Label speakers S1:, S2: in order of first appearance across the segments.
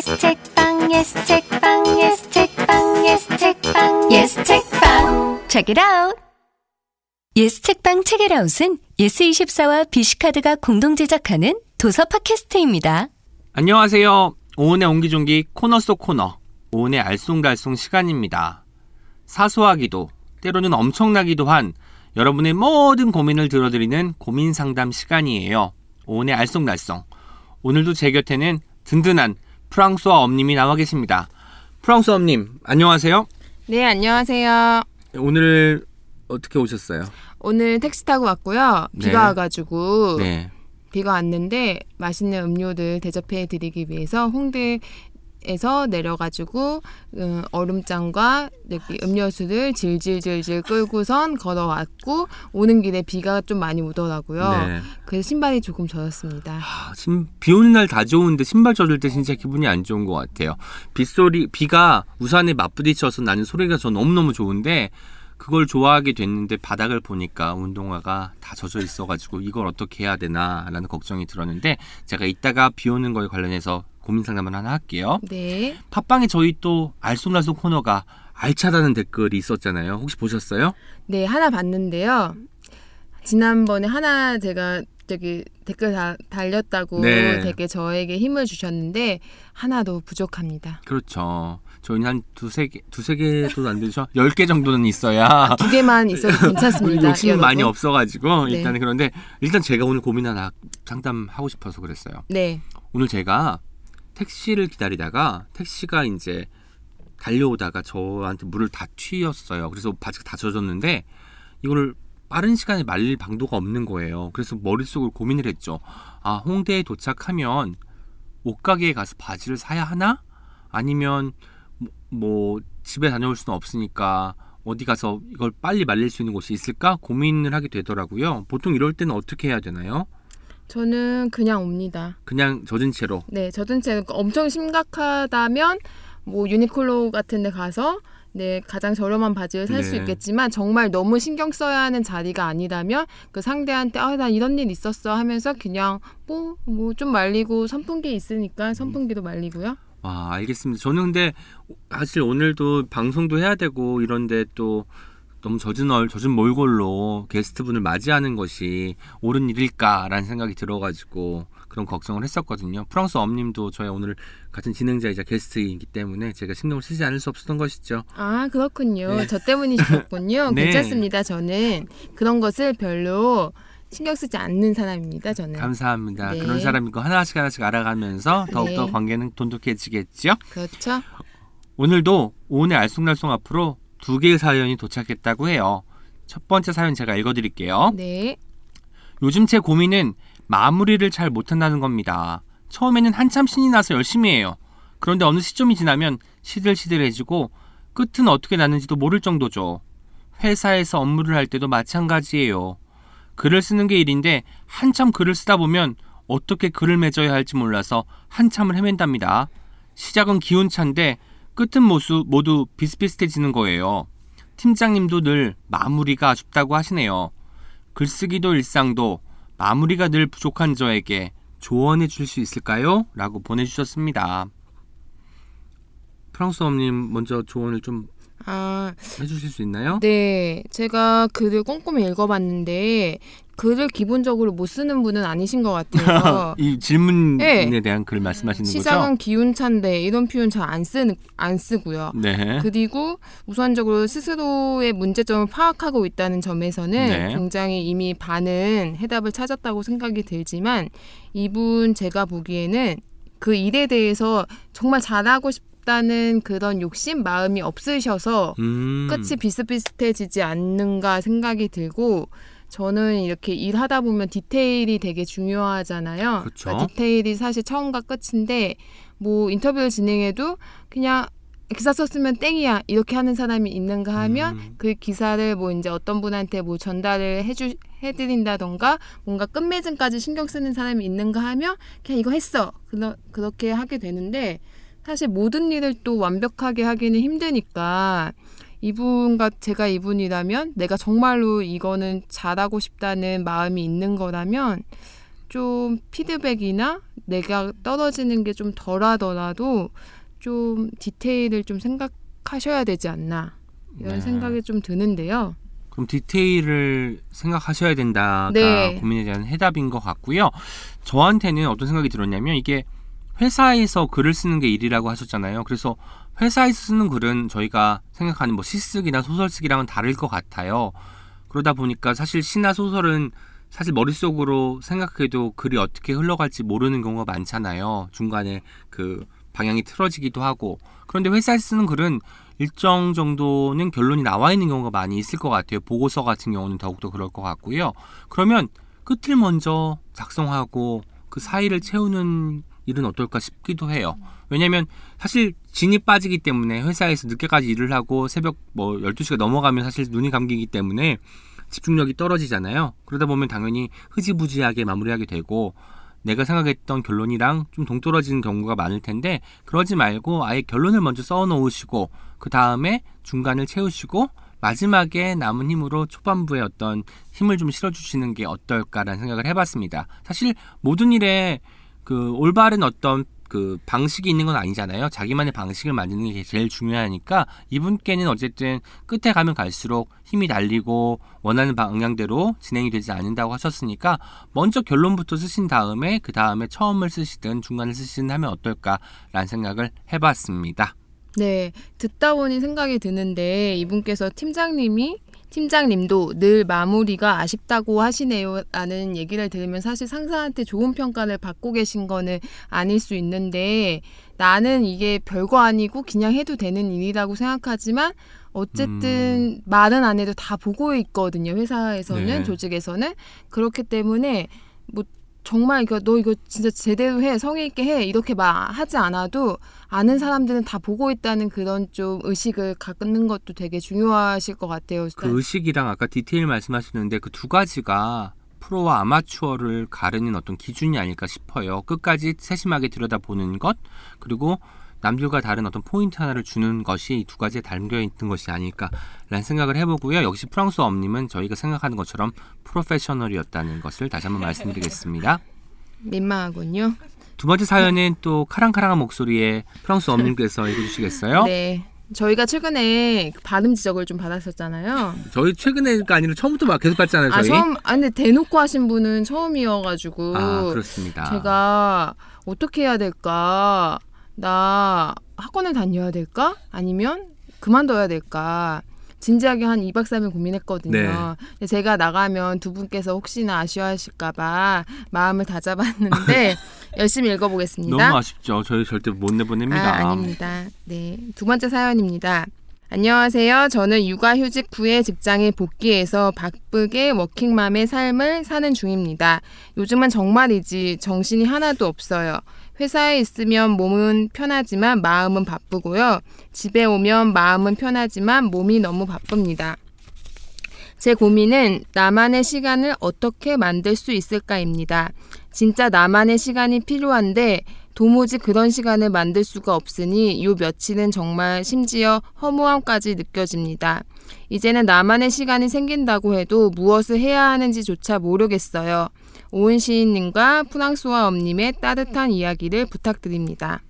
S1: yes 책방 yes 책방 yes 책방 yes 책방 yes 책방 Check it out.
S2: 예스 책방 책읽아웃은 예스24와 비시카드가 공동 제작하는 도서 팟캐스트입니다.
S3: 안녕하세요. 오은의 옹기종기 코너 속 코너. 오은의 알쏭달쏭 시간입니다. 사소하기도, 때로는 엄청나기도 한 여러분의 모든 고민을 들어드리는 고민 상담 시간이에요. 오은의 알쏭달쏭. 오늘도 제 곁에는 든든한 프랑스와 엄님이 나와 계십니다. 프랑스 엄님, 안녕하세요.
S4: 네, 안녕하세요.
S3: 오늘 어떻게 오셨어요?
S4: 오늘 택시 타고 왔고요. 비가
S3: 네.
S4: 와가지고
S3: 네.
S4: 비가 왔는데 맛있는 음료들 대접해 드리기 위해서 홍대 에서 내려가지고 음, 얼음장과 이렇게 음료수를 질질질질 끌고선 걸어왔고 오는 길에 비가 좀 많이 오더라고요.
S3: 네.
S4: 그래서 신발이 조금 젖었습니다.
S3: 아, 신- 비 오는 날 다 좋은데 신발 젖을 때 진짜 기분이 안 좋은 것 같아요. 빗소리, 비가 우산에 맞부딪혀서 나는 소리가 저 너무너무 좋은데 그걸 좋아하게 됐는데 바닥을 보니까 운동화가 다 젖어 있어가지고 이걸 어떻게 해야 되나라는 걱정이 들었는데 제가 이따가 비 오는 거에 관련해서 고민 상담을 하나 할게요.
S4: 네. 팟빵에
S3: 저희 또 알쏭달쏭 코너가 알차다는 댓글이 있었잖아요. 혹시 보셨어요?
S4: 네, 하나 봤는데요. 지난번에 하나 제가 저기 댓글 다, 달렸다고
S3: 네.
S4: 되게 저에게 힘을 주셨는데 하나도 부족합니다.
S3: 그렇죠. 저희는 한 두세 개, 두세 개도 안 되죠. 열 개 정도는 있어야
S4: 두 개만 있어도 괜찮습니다.
S3: 욕심이
S4: 여러분.
S3: 많이 없어가지고
S4: 네.
S3: 일단은 그런데 일단 제가 오늘 고민 하나 상담하고 싶어서 그랬어요.
S4: 네.
S3: 오늘 제가 택시를 기다리다가 택시가 이제 달려오다가 저한테 물을 다 튀었어요. 그래서 바지가 다 젖었는데 이거를 빠른 시간에 말릴 방도가 없는 거예요. 그래서 머릿속으로 고민을 했죠. 아 홍대에 도착하면 옷가게에 가서 바지를 사야 하나? 아니면 뭐, 뭐 집에 다녀올 수는 없으니까 어디 가서 이걸 빨리 말릴 수 있는 곳이 있을까 고민을 하게 되더라고요. 보통 이럴 때는 어떻게 해야 되나요?
S4: 저는 그냥 옵니다.
S3: 그냥 젖은 채로
S4: 네, 저든 제 엄청 심각하다면 뭐 유니클로 같은 데 가서 네, 가장 저렴한 바지를 살수
S3: 네.
S4: 있겠지만 정말 너무 신경 써야 하는 자리가 아니라면 그 상대한테 아, 나 이런 일 있었어 하면서 그냥 뭐 뭐 좀 말리고 선풍기 있으니까 선풍기도 말리고요.
S3: 아, 알겠습니다. 저는 근데 사실 오늘도 방송도 해야 되고 이런데 또 너무 젖은 얼, 젖은 몰골로 게스트분을 맞이하는 것이 옳은 일일까라는 생각이 들어가지고 그런 걱정을 했었거든요. 프랑스 엄님도 저희 오늘 같은 진행자이자 게스트이기 때문에 제가 신경을 쓰지 않을 수 없었던 것이죠.
S4: 아, 그렇군요.
S3: 네.
S4: 저 때문이셨군요.
S3: 네.
S4: 괜찮습니다. 저는 그런 것을 별로 신경 쓰지 않는 사람입니다. 저는.
S3: 감사합니다.
S4: 네.
S3: 그런 사람이고 하나씩 하나씩 알아가면서 더욱더
S4: 네.
S3: 관계는 돈독해지겠죠.
S4: 그렇죠.
S3: 오늘도 오늘 알쏭달쏭 앞으로 두 개의 사연이 도착했다고 해요. 첫 번째 사연 제가 읽어드릴게요.
S4: 네.
S3: 요즘 제 고민은 마무리를 잘 못한다는 겁니다. 처음에는 한참 신이 나서 열심히 해요. 그런데 어느 시점이 지나면 시들시들해지고 끝은 어떻게 나는지도 모를 정도죠. 회사에서 업무를 할 때도 마찬가지예요. 글을 쓰는 게 일인데 한참 글을 쓰다 보면 어떻게 글을 맺어야 할지 몰라서 한참을 헤맨답니다. 시작은 기운찬데 끝은 모두, 모두 비슷비슷해지는 거예요. 팀장님도 늘 마무리가 아쉽다고 하시네요. 글쓰기도 일상도 마무리가 늘 부족한 저에게 조언해 줄 수 있을까요? 라고 보내주셨습니다. 프랑스 엄님 먼저 조언을 좀
S4: 아,
S3: 해주실 수 있나요?
S4: 네, 제가 글을 꼼꼼히 읽어봤는데 글을 기본적으로 못 쓰는 분은 아니신 것 같아요.
S3: 이 질문에
S4: 네.
S3: 대한 글 말씀하시는
S4: 시작은 기운찬데 이런 표현 잘 안 쓰는 안 쓰고요.
S3: 거죠? 네.
S4: 그리고 우선적으로 스스로의 문제점을 파악하고 있다는 점에서는
S3: 네.
S4: 굉장히 이미 반은 해답을 찾았다고 생각이 들지만 이분 제가 보기에는 그 일에 대해서 정말 잘하고 싶다는 그런 욕심 마음이 없으셔서
S3: 음.
S4: 끝이 비슷비슷해지지 않는가 생각이 들고 저는 이렇게 일하다 보면 디테일이 되게 중요하잖아요.
S3: 그쵸.
S4: 그러니까 디테일이 사실 처음과 끝인데 뭐 인터뷰를 진행해도 그냥 기사 썼으면 땡이야 이렇게 하는 사람이 있는가 하면
S3: 음.
S4: 그 기사를 뭐 이제 어떤 분한테 뭐 전달을 해주 해드린다던가 뭔가 끝맺음까지 신경 쓰는 사람이 있는가 하면 그냥 이거 했어 그러, 그렇게 하게 되는데 사실 모든 일을 또 완벽하게 하기는 힘드니까 이분과 제가 이분이라면 내가 정말로 이거는 잘하고 싶다는 마음이 있는 거라면 좀 피드백이나 내가 떨어지는 게 좀 덜하더라도 좀 디테일을 좀 생각하셔야 되지 않나 이런
S3: 네.
S4: 생각이 좀 드는데요.
S3: 그럼 디테일을 생각하셔야 된다가
S4: 네.
S3: 고민에 대한 해답인 것 같고요. 저한테는 어떤 생각이 들었냐면 이게 회사에서 글을 쓰는 게 일이라고 하셨잖아요. 그래서 회사에서 쓰는 글은 저희가 생각하는 뭐 시쓰기나 소설 쓰기랑은 다를 것 같아요. 그러다 보니까 사실 시나 소설은 사실 머릿속으로 생각해도 글이 어떻게 흘러갈지 모르는 경우가 많잖아요. 중간에 그 방향이 틀어지기도 하고. 그런데 회사에서 쓰는 글은 일정 정도는 결론이 나와 있는 경우가 많이 있을 것 같아요. 보고서 같은 경우는 더욱더 그럴 것 같고요. 그러면 끝을 먼저 작성하고 그 사이를 채우는 일은 어떨까 싶기도 해요. 왜냐면 사실 진이 빠지기 때문에 회사에서 늦게까지 일을 하고 새벽 뭐 12시가 넘어가면 사실 눈이 감기기 때문에 집중력이 떨어지잖아요. 그러다 보면 당연히 흐지부지하게 마무리하게 되고 내가 생각했던 결론이랑 좀 동떨어지는 경우가 많을 텐데 그러지 말고 아예 결론을 먼저 써 놓으시고 그 다음에 중간을 채우시고 마지막에 남은 힘으로 초반부에 어떤 힘을 좀 실어주시는 게 어떨까라는 생각을 해봤습니다. 사실 모든 일에 그 올바른 어떤 그 방식이 있는 건 아니잖아요. 자기만의 방식을 만드는 게 제일 중요하니까 이분께는 어쨌든 끝에 가면 갈수록 힘이 달리고 원하는 방향대로 진행이 되지 않는다고 하셨으니까 먼저 결론부터 쓰신 다음에 그 다음에 처음을 쓰시든 중간을 쓰시든 하면 어떨까라는 생각을 해봤습니다.
S4: 네, 듣다 보니 생각이 드는데 이분께서 팀장님이 팀장님도 늘 마무리가 아쉽다고 하시네요. 라는 얘기를 들으면 사실 상사한테 좋은 평가를 받고 계신 거는 아닐 수 있는데 나는 이게 별거 아니고 그냥 해도 되는 일이라고 생각하지만 어쨌든 말은 안 해도 다 보고 있거든요. 회사에서는
S3: 네.
S4: 조직에서는 그렇기 때문에 뭐 정말 이거 너 이거 진짜 제대로 해 성의 있게 해 이렇게 말하지 않아도 아는 사람들은 다 보고 있다는 그런 좀 의식을 갖는 것도 되게 중요하실 것 같아요.
S3: 그 의식이랑 아까 디테일 말씀하셨는데 그 두 가지가 프로와 아마추어를 가르는 어떤 기준이 아닐까 싶어요. 끝까지 세심하게 들여다보는 것 그리고 남들과 다른 어떤 포인트 하나를 주는 것이 이두 가지에 담겨 있는 것이 아닐까라는 생각을 해보고요. 역시 프랑스 엄님은 저희가 생각하는 것처럼 프로페셔널이었다는 것을 다시 한번 말씀드리겠습니다.
S4: 민망하군요.
S3: 두 번째 사연은 또 카랑카랑한 목소리의 프랑스 엄님께서 읽어주시겠어요?
S4: 네. 저희가 최근에 그 발음 지적을 좀 받았었잖아요.
S3: 저희 최근에가 아니라 처음부터 막 계속 봤잖아요.
S4: 아,
S3: 저희.
S4: 처음, 아, 근데 대놓고 하신 분은 처음이어가지고.
S3: 아, 그렇습니다.
S4: 제가 어떻게 해야 될까? 나 학원을 다녀야 될까? 아니면 그만둬야 될까? 진지하게 한 2박 3일 고민했거든요.
S3: 네.
S4: 제가 나가면 두 분께서 혹시나 아쉬워하실까봐 마음을 다잡았는데 열심히 읽어보겠습니다.
S3: 너무 아쉽죠. 저희 절대 못 내보냅니다.
S4: 아, 아닙니다. 네. 두 번째 사연입니다. 안녕하세요. 저는 육아휴직 후에 직장에 복귀해서 바쁘게 워킹맘의 삶을 사는 중입니다. 요즘은 정말이지 정신이 하나도 없어요. 회사에 있으면 몸은 편하지만 마음은 바쁘고요. 집에 오면 마음은 편하지만 몸이 너무 바쁩니다. 제 고민은 나만의 시간을 어떻게 만들 수 있을까입니다. 진짜 나만의 시간이 필요한데 도무지 그런 시간을 만들 수가 없으니 요 며칠은 정말 심지어 허무함까지 느껴집니다. 이제는 나만의 시간이 생긴다고 해도 무엇을 해야 하는지조차 모르겠어요. 오은 시인님과 프랑소와 엄님의 따뜻한 이야기를 부탁드립니다.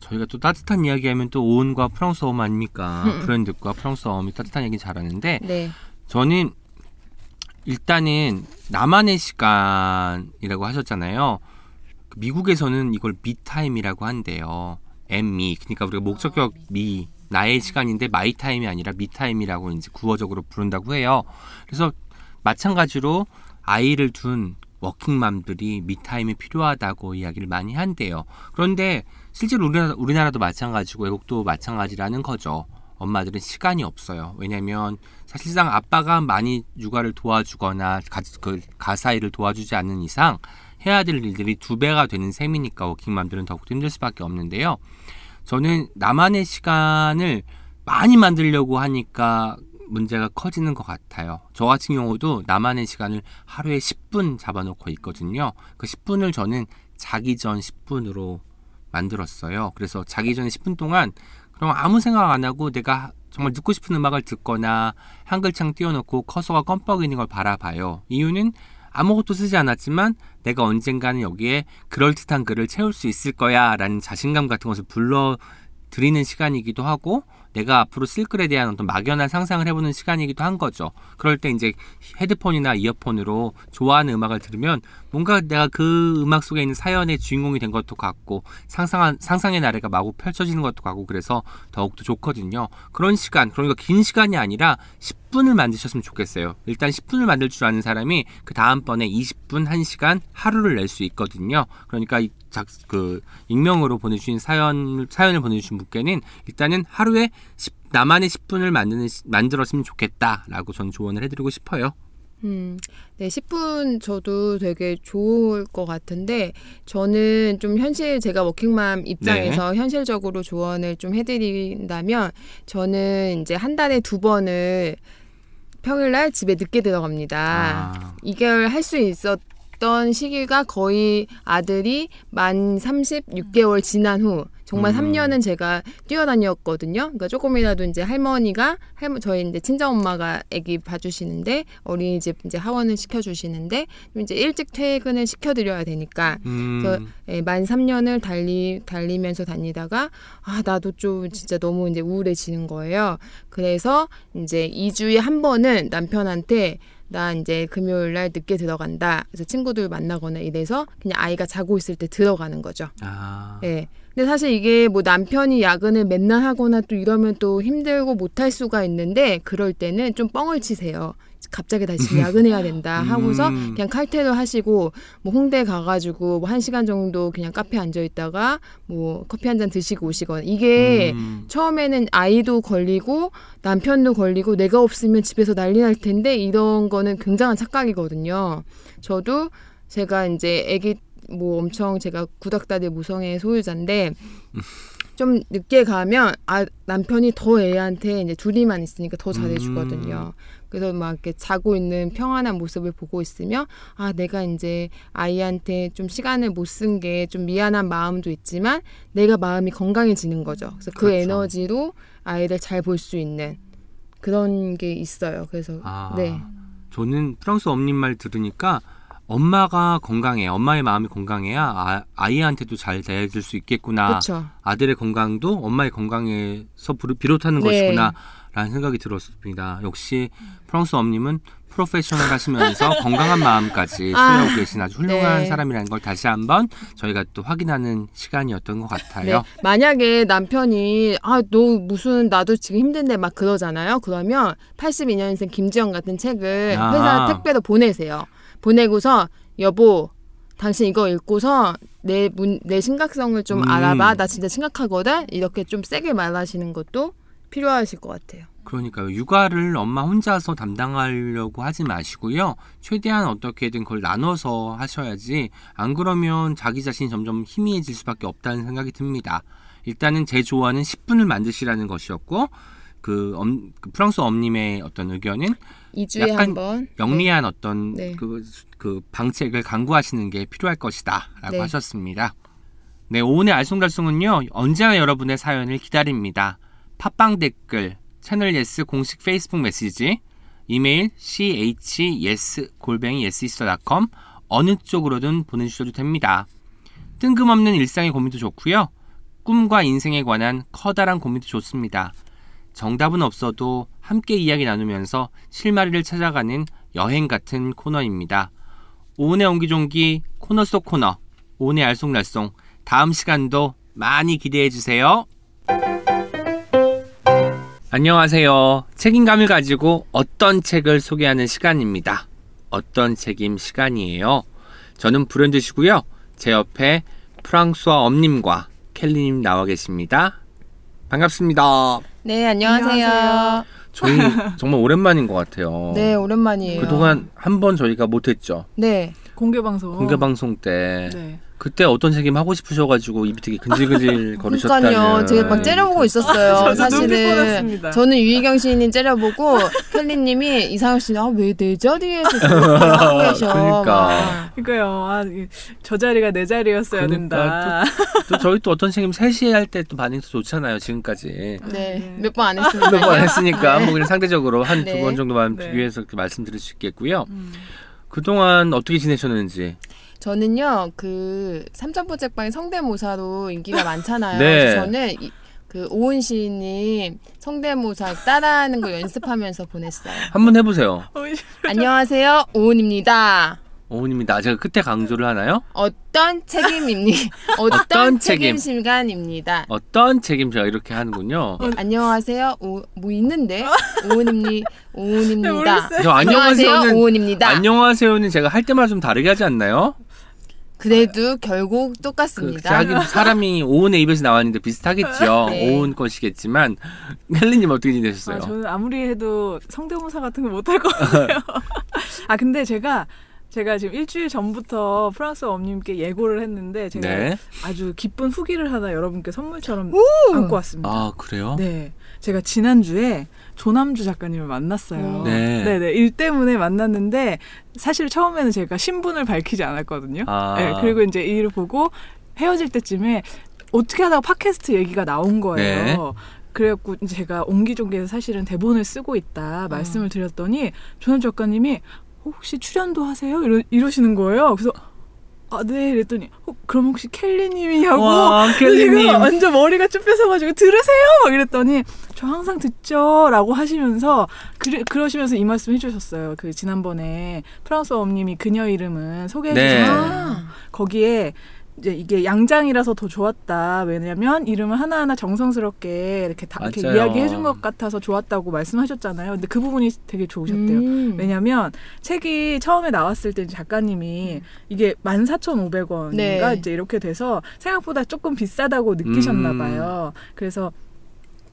S3: 저희가 또 따뜻한 이야기하면 또 오은과 프랑소와 엄 아닙니까? 브랜드과 프랑소와 엄이 따뜻한 얘기 잘하는데
S4: 네.
S3: 저는 일단은 나만의 시간이라고 하셨잖아요. 그 미국에서는 이걸 me time이라고 한대요. M-E 그러니까 우리가 목적격 me 나의 시간인데 my time이 아니라 me time이라고 이제 구어적으로 부른다고 해요. 그래서 마찬가지로 아이를 둔 워킹맘들이 미타임이 필요하다고 이야기를 많이 한대요. 그런데 실제로 우리나라, 우리나라도 마찬가지고 외국도 마찬가지라는 거죠. 엄마들은 시간이 없어요. 왜냐하면 사실상 아빠가 많이 육아를 도와주거나 가, 그 가사 일을 도와주지 않는 이상 해야 될 일들이 두 배가 되는 셈이니까 워킹맘들은 더욱더 힘들 수밖에 없는데요. 저는 나만의 시간을 많이 만들려고 하니까 문제가 커지는 것 같아요. 저 같은 경우도 나만의 시간을 하루에 10분 잡아놓고 있거든요. 그 10분을 저는 자기 전 10분으로 만들었어요. 그래서 자기 전에 10분 동안 그럼 아무 생각 안 하고 내가 정말 듣고 싶은 음악을 듣거나 한글창 띄워놓고 커서가 껌뻑이는 걸 바라봐요. 이유는 아무것도 쓰지 않았지만 내가 언젠가는 여기에 그럴듯한 글을 채울 수 있을 거야 라는 자신감 같은 것을 불러 드리는 시간이기도 하고 내가 앞으로 쓸 글에 대한 어떤 막연한 상상을 해보는 시간이기도 한 거죠. 그럴 때 이제 헤드폰이나 이어폰으로 좋아하는 음악을 들으면 뭔가 내가 그 음악 속에 있는 사연의 주인공이 된 것도 같고 상상한 상상의 나래가 마구 펼쳐지는 것도 같고 그래서 더욱더 좋거든요. 그런 시간 그러니까 긴 시간이 아니라 10분을 만드셨으면 좋겠어요. 일단 10분을 만들 줄 아는 사람이 그 다음번에 20분, 1시간, 하루를 낼 수 있거든요. 그러니까 이 작, 그, 익명으로 보내주신 사연, 사연을 보내주신 분께는 일단은 하루에 10, 나만의 10분을 만드는, 만들었으면 좋겠다라고 저는 조언을 해드리고 싶어요.
S4: 음, 네, 10분 저도 되게 좋을 것 같은데, 저는 좀 현실, 제가 워킹맘 입장에서 현실적으로 조언을 좀 해드린다면, 저는 이제 한 달에 두 번을 평일날 집에 늦게 들어갑니다.
S3: 아.
S4: 이걸 할 수 있었 던 시기가 거의 아들이 만 36개월 지난 후 정말
S3: 음.
S4: 3년은 제가 뛰어다녔거든요. 그러니까 조금이라도 이제 할머니가 할머 저희 이제 친정 엄마가 아기 봐주시는데 어린이집 이제 하원을 시켜주시는데 이제 일찍 퇴근을 시켜드려야 되니까
S3: 음,
S4: 저, 예, 만 3년을 달리 달리면서 다니다가 아 나도 좀 진짜 너무 이제 우울해지는 거예요. 그래서 이제 2주에 한 번은 남편한테 나 이제 금요일 날 늦게 들어간다. 그래서 친구들 만나거나 이래서 그냥 아이가 자고 있을 때 들어가는 거죠.
S3: 아.
S4: 예. 근데 사실 이게 뭐 남편이 야근을 맨날 하거나 또 이러면 또 힘들고 못할 수가 있는데 그럴 때는 좀 뻥을 치세요. 갑자기 다시 야근해야 된다 하고서
S3: 음.
S4: 그냥 칼퇴를 하시고 뭐 홍대 가가지고 뭐 한 시간 정도 그냥 카페 앉아 있다가 뭐 커피 한 잔 드시고 오시거나 이게
S3: 음.
S4: 처음에는 아이도 걸리고 남편도 걸리고 내가 없으면 집에서 난리 날 텐데 이런 거는 굉장한 착각이거든요. 저도 제가 이제 아기 뭐 엄청 제가 구닥다리 모성애 소유자인데 좀 늦게 가면 아 남편이 더 애한테 이제 둘이만 있으니까 더 잘해주거든요. 그래서 막 이렇게 자고 있는 평안한 모습을 보고 있으며 아 내가 이제 아이한테 좀 시간을 못 쓴 게 좀 미안한 마음도 있지만 내가 마음이 건강해지는 거죠. 그래서 그
S3: 그렇죠.
S4: 에너지로 아이를 잘 볼 수 있는 그런 게 있어요. 그래서
S3: 아.
S4: 네.
S3: 저는 프랑스 엄님 말 들으니까 엄마가 건강해, 엄마의 마음이 건강해야 아, 아이한테도 잘 대해줄 수 있겠구나.
S4: 그렇죠.
S3: 아들의 건강도 엄마의 건강에서 부- 비롯하는
S4: 네.
S3: 것이구나. 라는 생각이 들었습니다. 역시 프랑스 엄님은 프로페셔널 하시면서 건강한 마음까지
S4: 아,
S3: 소유하고 계신 아주 훌륭한
S4: 네.
S3: 사람이라는 걸 다시 한번 저희가 또 확인하는 시간이었던 것 같아요.
S4: 네. 만약에 남편이 아 너 무슨 나도 지금 힘든데 막 그러잖아요. 그러면 82년생 김지영 같은 책을
S3: 아.
S4: 회사 택배로 보내세요. 보내고서 여보 당신 이거 읽고서 내, 문, 내 심각성을 좀
S3: 음.
S4: 알아봐. 나 진짜 심각하거든. 이렇게 좀 세게 말하시는 것도 필요하실 것 같아요.
S3: 그러니까요. 육아를 엄마 혼자서 담당하려고 하지 마시고요. 최대한 어떻게든 그걸 나눠서 하셔야지 안 그러면 자기 자신이 점점 희미해질 수밖에 없다는 생각이 듭니다. 일단은 제 조언은 10분을 만드시라는 것이었고 그, 엄, 그 프랑소와 엄님의 어떤 의견은
S4: 2주에
S3: 약간
S4: 한 번.
S3: 영리한 어떤
S4: 네.
S3: 그, 그 방책을 강구하시는 게 필요할 것이다라고
S4: 네.
S3: 하셨습니다. 네, 오은의 알쏭달쏭은요 언제나 여러분의 사연을 기다립니다. 팟빵 댓글, 채널 예스 공식 페이스북 메시지, 이메일 yes 골뱅이 yes24.com 어느 쪽으로든 보내주셔도 됩니다. 뜬금없는 일상의 고민도 좋고요. 꿈과 인생에 관한 커다란 고민도 좋습니다. 정답은 없어도 함께 이야기 나누면서 실마리를 찾아가는 여행 같은 코너입니다. 오은의 옹기종기 코너 속 코너 오은의 알쏭달쏭 다음 시간도 많이 기대해 주세요. 안녕하세요. 책임감을 가지고 어떤 책을 소개하는 시간입니다. 어떤 책임 시간이에요. 저는 브랜드시고요. 제 옆에 프랑스와 엄님과 켈리님 나와 계십니다. 반갑습니다.
S4: 네, 안녕하세요.
S5: 안녕하세요.
S3: 저희 정말 오랜만인 것 같아요.
S4: 네, 오랜만이에요.
S3: 그동안 한 번 저희가 못했죠.
S4: 네.
S5: 공개 방송.
S3: 공개 방송 때
S5: 네.
S3: 그때 어떤 책임 하고 싶으셔가지고 입이 되게 근질근질 거리셨다는.
S4: 그러니까요. 제가 막 째려보고 있었어요.
S5: 저도 눈빛
S4: 사실은. 저는 유희경 시인님 째려보고 켈리님이 이상현 씨는 아, 왜 내 자리에서 하고 계셔.
S3: 그러니까.
S4: 막.
S5: 그러니까요. 아, 이- 저 자리가 내 자리였어야
S3: 그러니까
S5: 된다.
S3: 또 저희 또 어떤 책임 3시에 할 때 또 반응이 더 좋잖아요. 지금까지.
S4: 네. 몇 번 안 했습니다.
S3: 몇번 했으니까 뭐 그냥 상대적으로 한두
S4: 네.
S3: 번 정도만
S5: 네.
S3: 비교해서 말씀드릴 수 있겠고요.
S5: 음.
S3: 그동안 어떻게 지내셨는지.
S4: 저는요 그 삼천포 책방이 성대모사로 인기가 많잖아요.
S3: 네.
S4: 그래서 저는 이, 그 오은 시인님 성대모사 따라하는 거 연습하면서 보냈어요.
S3: 한번 해보세요.
S4: 안녕하세요 오은입니다.
S3: 오은입니다. 제가 끝에 강조를 하나요?
S4: 어떤 책임입니? 어떤,
S3: 어떤
S4: 책임
S3: 책임?
S4: 시간입니다.
S3: 어떤 책임자 이렇게 하는군요.
S4: 안녕하세요. 오, 뭐 있는데? 오은입니 오은입니다.
S5: 모르겠어요.
S3: 저
S4: 안녕하세요. 오은입니다.
S3: 안녕하세요는 제가 할 때마다 좀 다르게 하지 않나요?
S4: 그래도 결국
S3: 그
S4: 똑같습니다.
S3: 자기 사람이 오은의 입에서 나왔는데 비슷하겠죠.
S4: 네.
S3: 오은 것이겠지만 헬리님 어떻게 지내셨어요?
S5: 아, 저는 아무리 해도 성대모사 같은 거 못할 것 같아요. 아 근데 제가 제가 지금 일주일 전부터 프랑스 엄님께 예고를 했는데 제가
S3: 네.
S5: 아주 기쁜 후기를 하나 여러분께 선물처럼 안고 왔습니다.
S3: 아 그래요?
S5: 네, 제가 지난 주에 조남주 작가님을 만났어요.
S4: 오.
S3: 네.
S5: 네네 일 때문에 만났는데 사실 처음에는 제가 신분을 밝히지 않았거든요.
S3: 아.
S5: 네, 그리고 이제 이 일을 보고 헤어질 때쯤에 어떻게 하다가 팟캐스트 얘기가 나온 거예요.
S3: 네.
S5: 그래갖고 제가 옹기종기해서 사실은 대본을 쓰고 있다 말씀을 드렸더니 조남 작가님이 혹시 출연도 하세요? 이러, 이러시는 거예요. 그래서 아, 네. 이랬더니 어, 그럼 혹시 켈리님이냐고
S3: 와 켈리님.
S5: 완전 머리가 쭉 뺏어가지고 들으세요 막 이랬더니 저 항상 듣죠 라고 하시면서 그러, 그러시면서 이 말씀 해주셨어요. 그 지난번에 프랑스 엄님이 그녀 이름은 소개해
S3: 네.
S5: 주셨잖아요. 거기에 이제 이게 양장이라서 더 좋았다. 왜냐면 이름을 하나하나 정성스럽게 이렇게 다 이렇게
S3: 맞아요.
S5: 이야기해 준 것 같아서 좋았다고 말씀하셨잖아요. 근데 그 부분이 되게 좋으셨대요.
S4: 음.
S5: 왜냐면 책이 처음에 나왔을 때 작가님이 이게 14,500원인가
S4: 네.
S5: 이제 이렇게 돼서 생각보다 조금 비싸다고 느끼셨나
S3: 음.
S5: 봐요. 그래서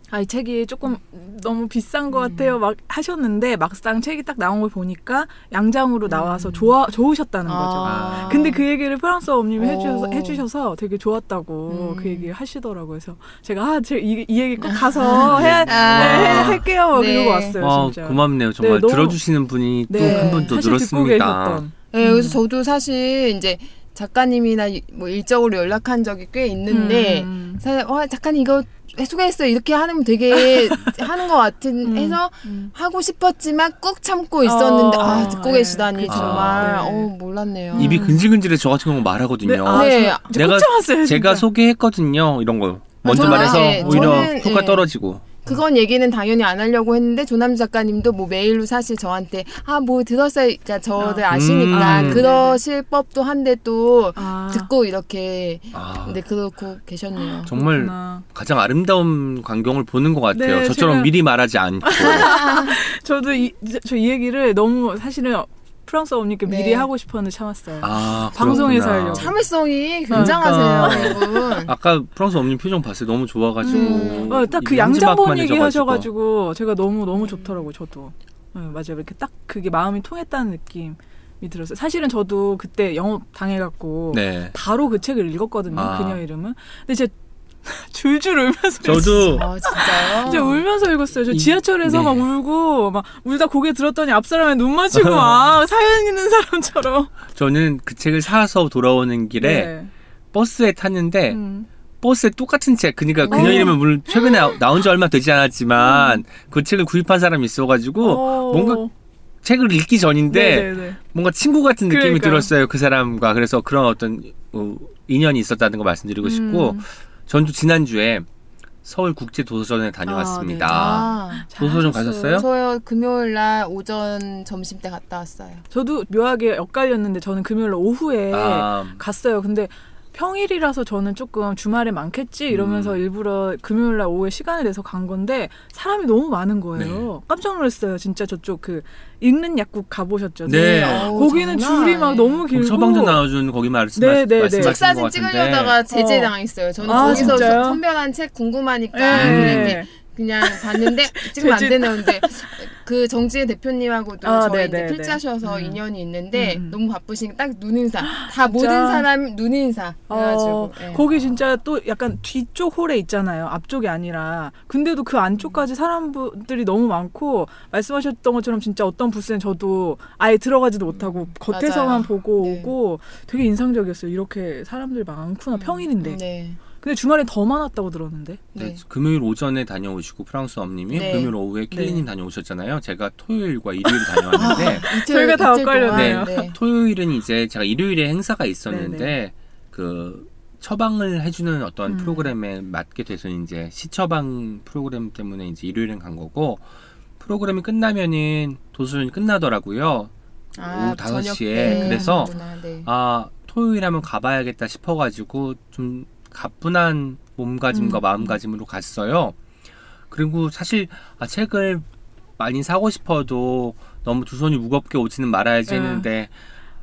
S5: 아, 이 책이 조금 너무 비싼
S4: 음.
S5: 것 같아요. 막 하셨는데 막상 책이 딱 나온 걸 보니까 양장으로
S4: 음.
S5: 나와서 좋아 좋으셨다는 거죠.
S3: 아.
S5: 근데 그 얘기를 프랑스 어머님이
S4: 오.
S5: 해주셔서, 해주셔서 되게 좋았다고
S4: 음.
S5: 그 얘기를 하시더라고요. 그래서 제가 아, 제 이, 이 얘기 꼭 가서 해야
S4: 아.
S5: 네, 해- 할게요. 막
S4: 네.
S5: 이러고 왔어요.
S3: 와
S5: 진짜.
S3: 고맙네요. 정말
S5: 네,
S3: 들어주시는 분이 또
S5: 네,
S3: 한분더
S5: 사실 듣고
S3: 늘었습니다.
S4: 네, 그래서 저도 사실 이제 작가님이나 이- 뭐 일적으로 연락한 적이 꽤 있는데
S5: 음.
S4: 사실 와 작가님 이거 소개했어 이렇게 하는 되게 하는 것 같은
S5: 음.
S4: 해서
S5: 음.
S4: 하고 싶었지만 꾹 참고 있었는데
S5: 어,
S4: 아 듣고
S5: 네,
S4: 계시다니
S5: 그쵸.
S4: 정말
S5: 네.
S4: 어 몰랐네요.
S3: 입이 근질근질해 저 같은 경우 말하거든요.
S5: 네, 아,
S4: 네.
S5: 저, 저
S3: 내가-
S5: 꼭 참았어요.
S3: 제가. 소개했거든요. 이런 거 먼저
S4: 저는-
S3: 말해서
S4: 네,
S3: 오히려
S4: 저는-
S3: 효과
S4: 네.
S3: 떨어지고.
S4: 그건 얘기는 당연히 안 하려고 했는데 조남 작가님도 뭐 메일로 사실 저한테 아 뭐 들었어요. 그러니까 저를
S5: 아.
S4: 아시니까
S3: 음.
S4: 그러실 법도 한데 또
S5: 아,
S4: 듣고 이렇게
S3: 아,
S4: 근데 그렇고 계셨네요.
S3: 정말
S5: 그렇구나.
S3: 가장 아름다운 광경을 보는 것 같아요.
S5: 네,
S3: 저처럼
S5: 제가-
S3: 미리 말하지 않고.
S5: 저도 이 저 이 얘기를 너무 사실은 프랑스 어머니께
S4: 네.
S5: 미리 하고 싶었는데 참았어요.
S3: 아,
S5: 방송에서. 하려고.
S4: 참을성이 굉장하세요, 이분.
S3: 아까 프랑스 어머님 표정 봤어요. 너무 좋아가지고.
S4: 음.
S5: 어, 딱그
S3: 입이
S5: 양장본
S3: 한지막만해져가지고.
S5: 얘기 하셔가지고 제가 너무 너무 좋더라고요. 저도 네, 맞아요. 이렇게 딱 그게 마음이 통했다는 느낌이 들었어요. 사실은 저도 그때 영업 당해갖고
S3: 네.
S5: 바로 그 책을 읽었거든요.
S3: 아.
S5: 그녀 이름은. 근데 제가 줄줄 울면서
S3: 저도
S4: 아, 진짜요?
S5: 진짜 울면서 읽었어요. 저
S3: 이-
S5: 지하철에서
S3: 네.
S5: 막 울고 막 울다 고개 들었더니 앞 사람에 눈 맞추고 막 사연 있는 사람처럼.
S3: 저는 그 책을 사서 돌아오는 길에
S5: 네.
S3: 버스에 탔는데
S5: 음.
S3: 버스에 똑같은 책 그러니까 그녀
S5: 어.
S3: 이름은 물론 최근에 나- 나온 지 얼마 되지 않았지만 그 책을 구입한 사람이 있어가지고
S5: 어.
S3: 뭔가 책을 읽기 전인데
S5: 네네네.
S3: 뭔가 친구 같은 느낌이
S5: 그러니까요.
S3: 들었어요 그 사람과 그래서 그런 어떤 어, 인연이 있었다는 거 말씀드리고 싶고
S5: 음.
S3: 전도 지난주에 서울 국제 도서전에 다녀왔습니다.
S4: 아,
S3: 도서전
S5: 잘하셨어요.
S3: 가셨어요?
S4: 저요 금요일 날 오전 점심 때 갔다 왔어요.
S5: 저도 묘하게 엇갈렸는데 저는 금요일 날 오후에
S3: 아,
S5: 갔어요. 근데 평일이라서 저는 조금 주말에 많겠지 이러면서
S3: 음.
S5: 일부러 금요일 날 오후에 시간을 내서 간 건데 사람이 너무 많은 거예요. 깜짝 놀랐어요. 진짜 저쪽 그 읽는 약국 가보셨죠?
S3: 네.
S4: 어우,
S5: 거기는
S4: 장난
S5: 줄이 막. 너무 길고
S3: 처방전 나와준 거기 말씀
S5: 네, 네, 네.
S3: 말씀하시는 책것
S4: 사진
S3: 같은데.
S4: 찍으려다가 제재
S5: 어.
S4: 당했어요. 저는
S5: 아,
S4: 거기서
S5: 진짜요?
S4: 선별한 책 궁금하니까
S5: 네.
S4: 그냥, 봤는데 찍으면 안 되는데 그 정지혜 대표님하고도
S5: 아,
S4: 저희
S5: 네,
S4: 이제
S5: 네,
S4: 필자셔서
S5: 네. 음.
S4: 인연이 있는데
S5: 음, 음.
S4: 너무 바쁘시니까 딱 눈인사 다 모든 사람 눈인사
S5: 어,
S4: 예.
S5: 거기 진짜 또 약간 뒤쪽 홀에 있잖아요. 앞쪽이 아니라. 근데도 그 안쪽까지 사람들이 너무 많고 말씀하셨던 것처럼 진짜 어떤 부스는 저도 아예 들어가지도 못하고 겉에서만
S4: 맞아요.
S5: 보고
S4: 네.
S5: 오고 되게 인상적이었어요. 이렇게 사람들 많구나 평일인데.
S4: 네.
S5: 근데 주말에 더 많았다고 들었는데.
S3: 네,
S4: 네.
S3: 금요일 오전에 다녀오시고 프랑스 엄님이
S4: 네.
S3: 금요일 오후에 켈리님
S5: 네.
S3: 다녀오셨잖아요. 제가 토요일과 일요일 다녀왔는데
S4: 이틀,
S5: 저희가 다 엇갈렸네요.
S4: 네.
S3: 토요일은 이제 제가 일요일에 행사가 있었는데
S5: 네네.
S3: 그 처방을 해주는 어떤
S5: 음.
S3: 프로그램에 맞게 돼서 이제 시처방 프로그램 때문에 이제 일요일엔 간 거고 프로그램이 끝나면은 도서전이 끝나더라고요. 오후 5시에.
S4: 때
S3: 그래서
S4: 네.
S3: 아 토요일 하면 가봐야겠다 싶어가지고 좀 가뿐한 몸가짐과
S5: 음.
S3: 마음가짐으로 갔어요. 그리고 사실 아, 책을 많이 사고 싶어도 너무 두 손이 무겁게 오지는 말아야지
S5: 네.
S3: 했는데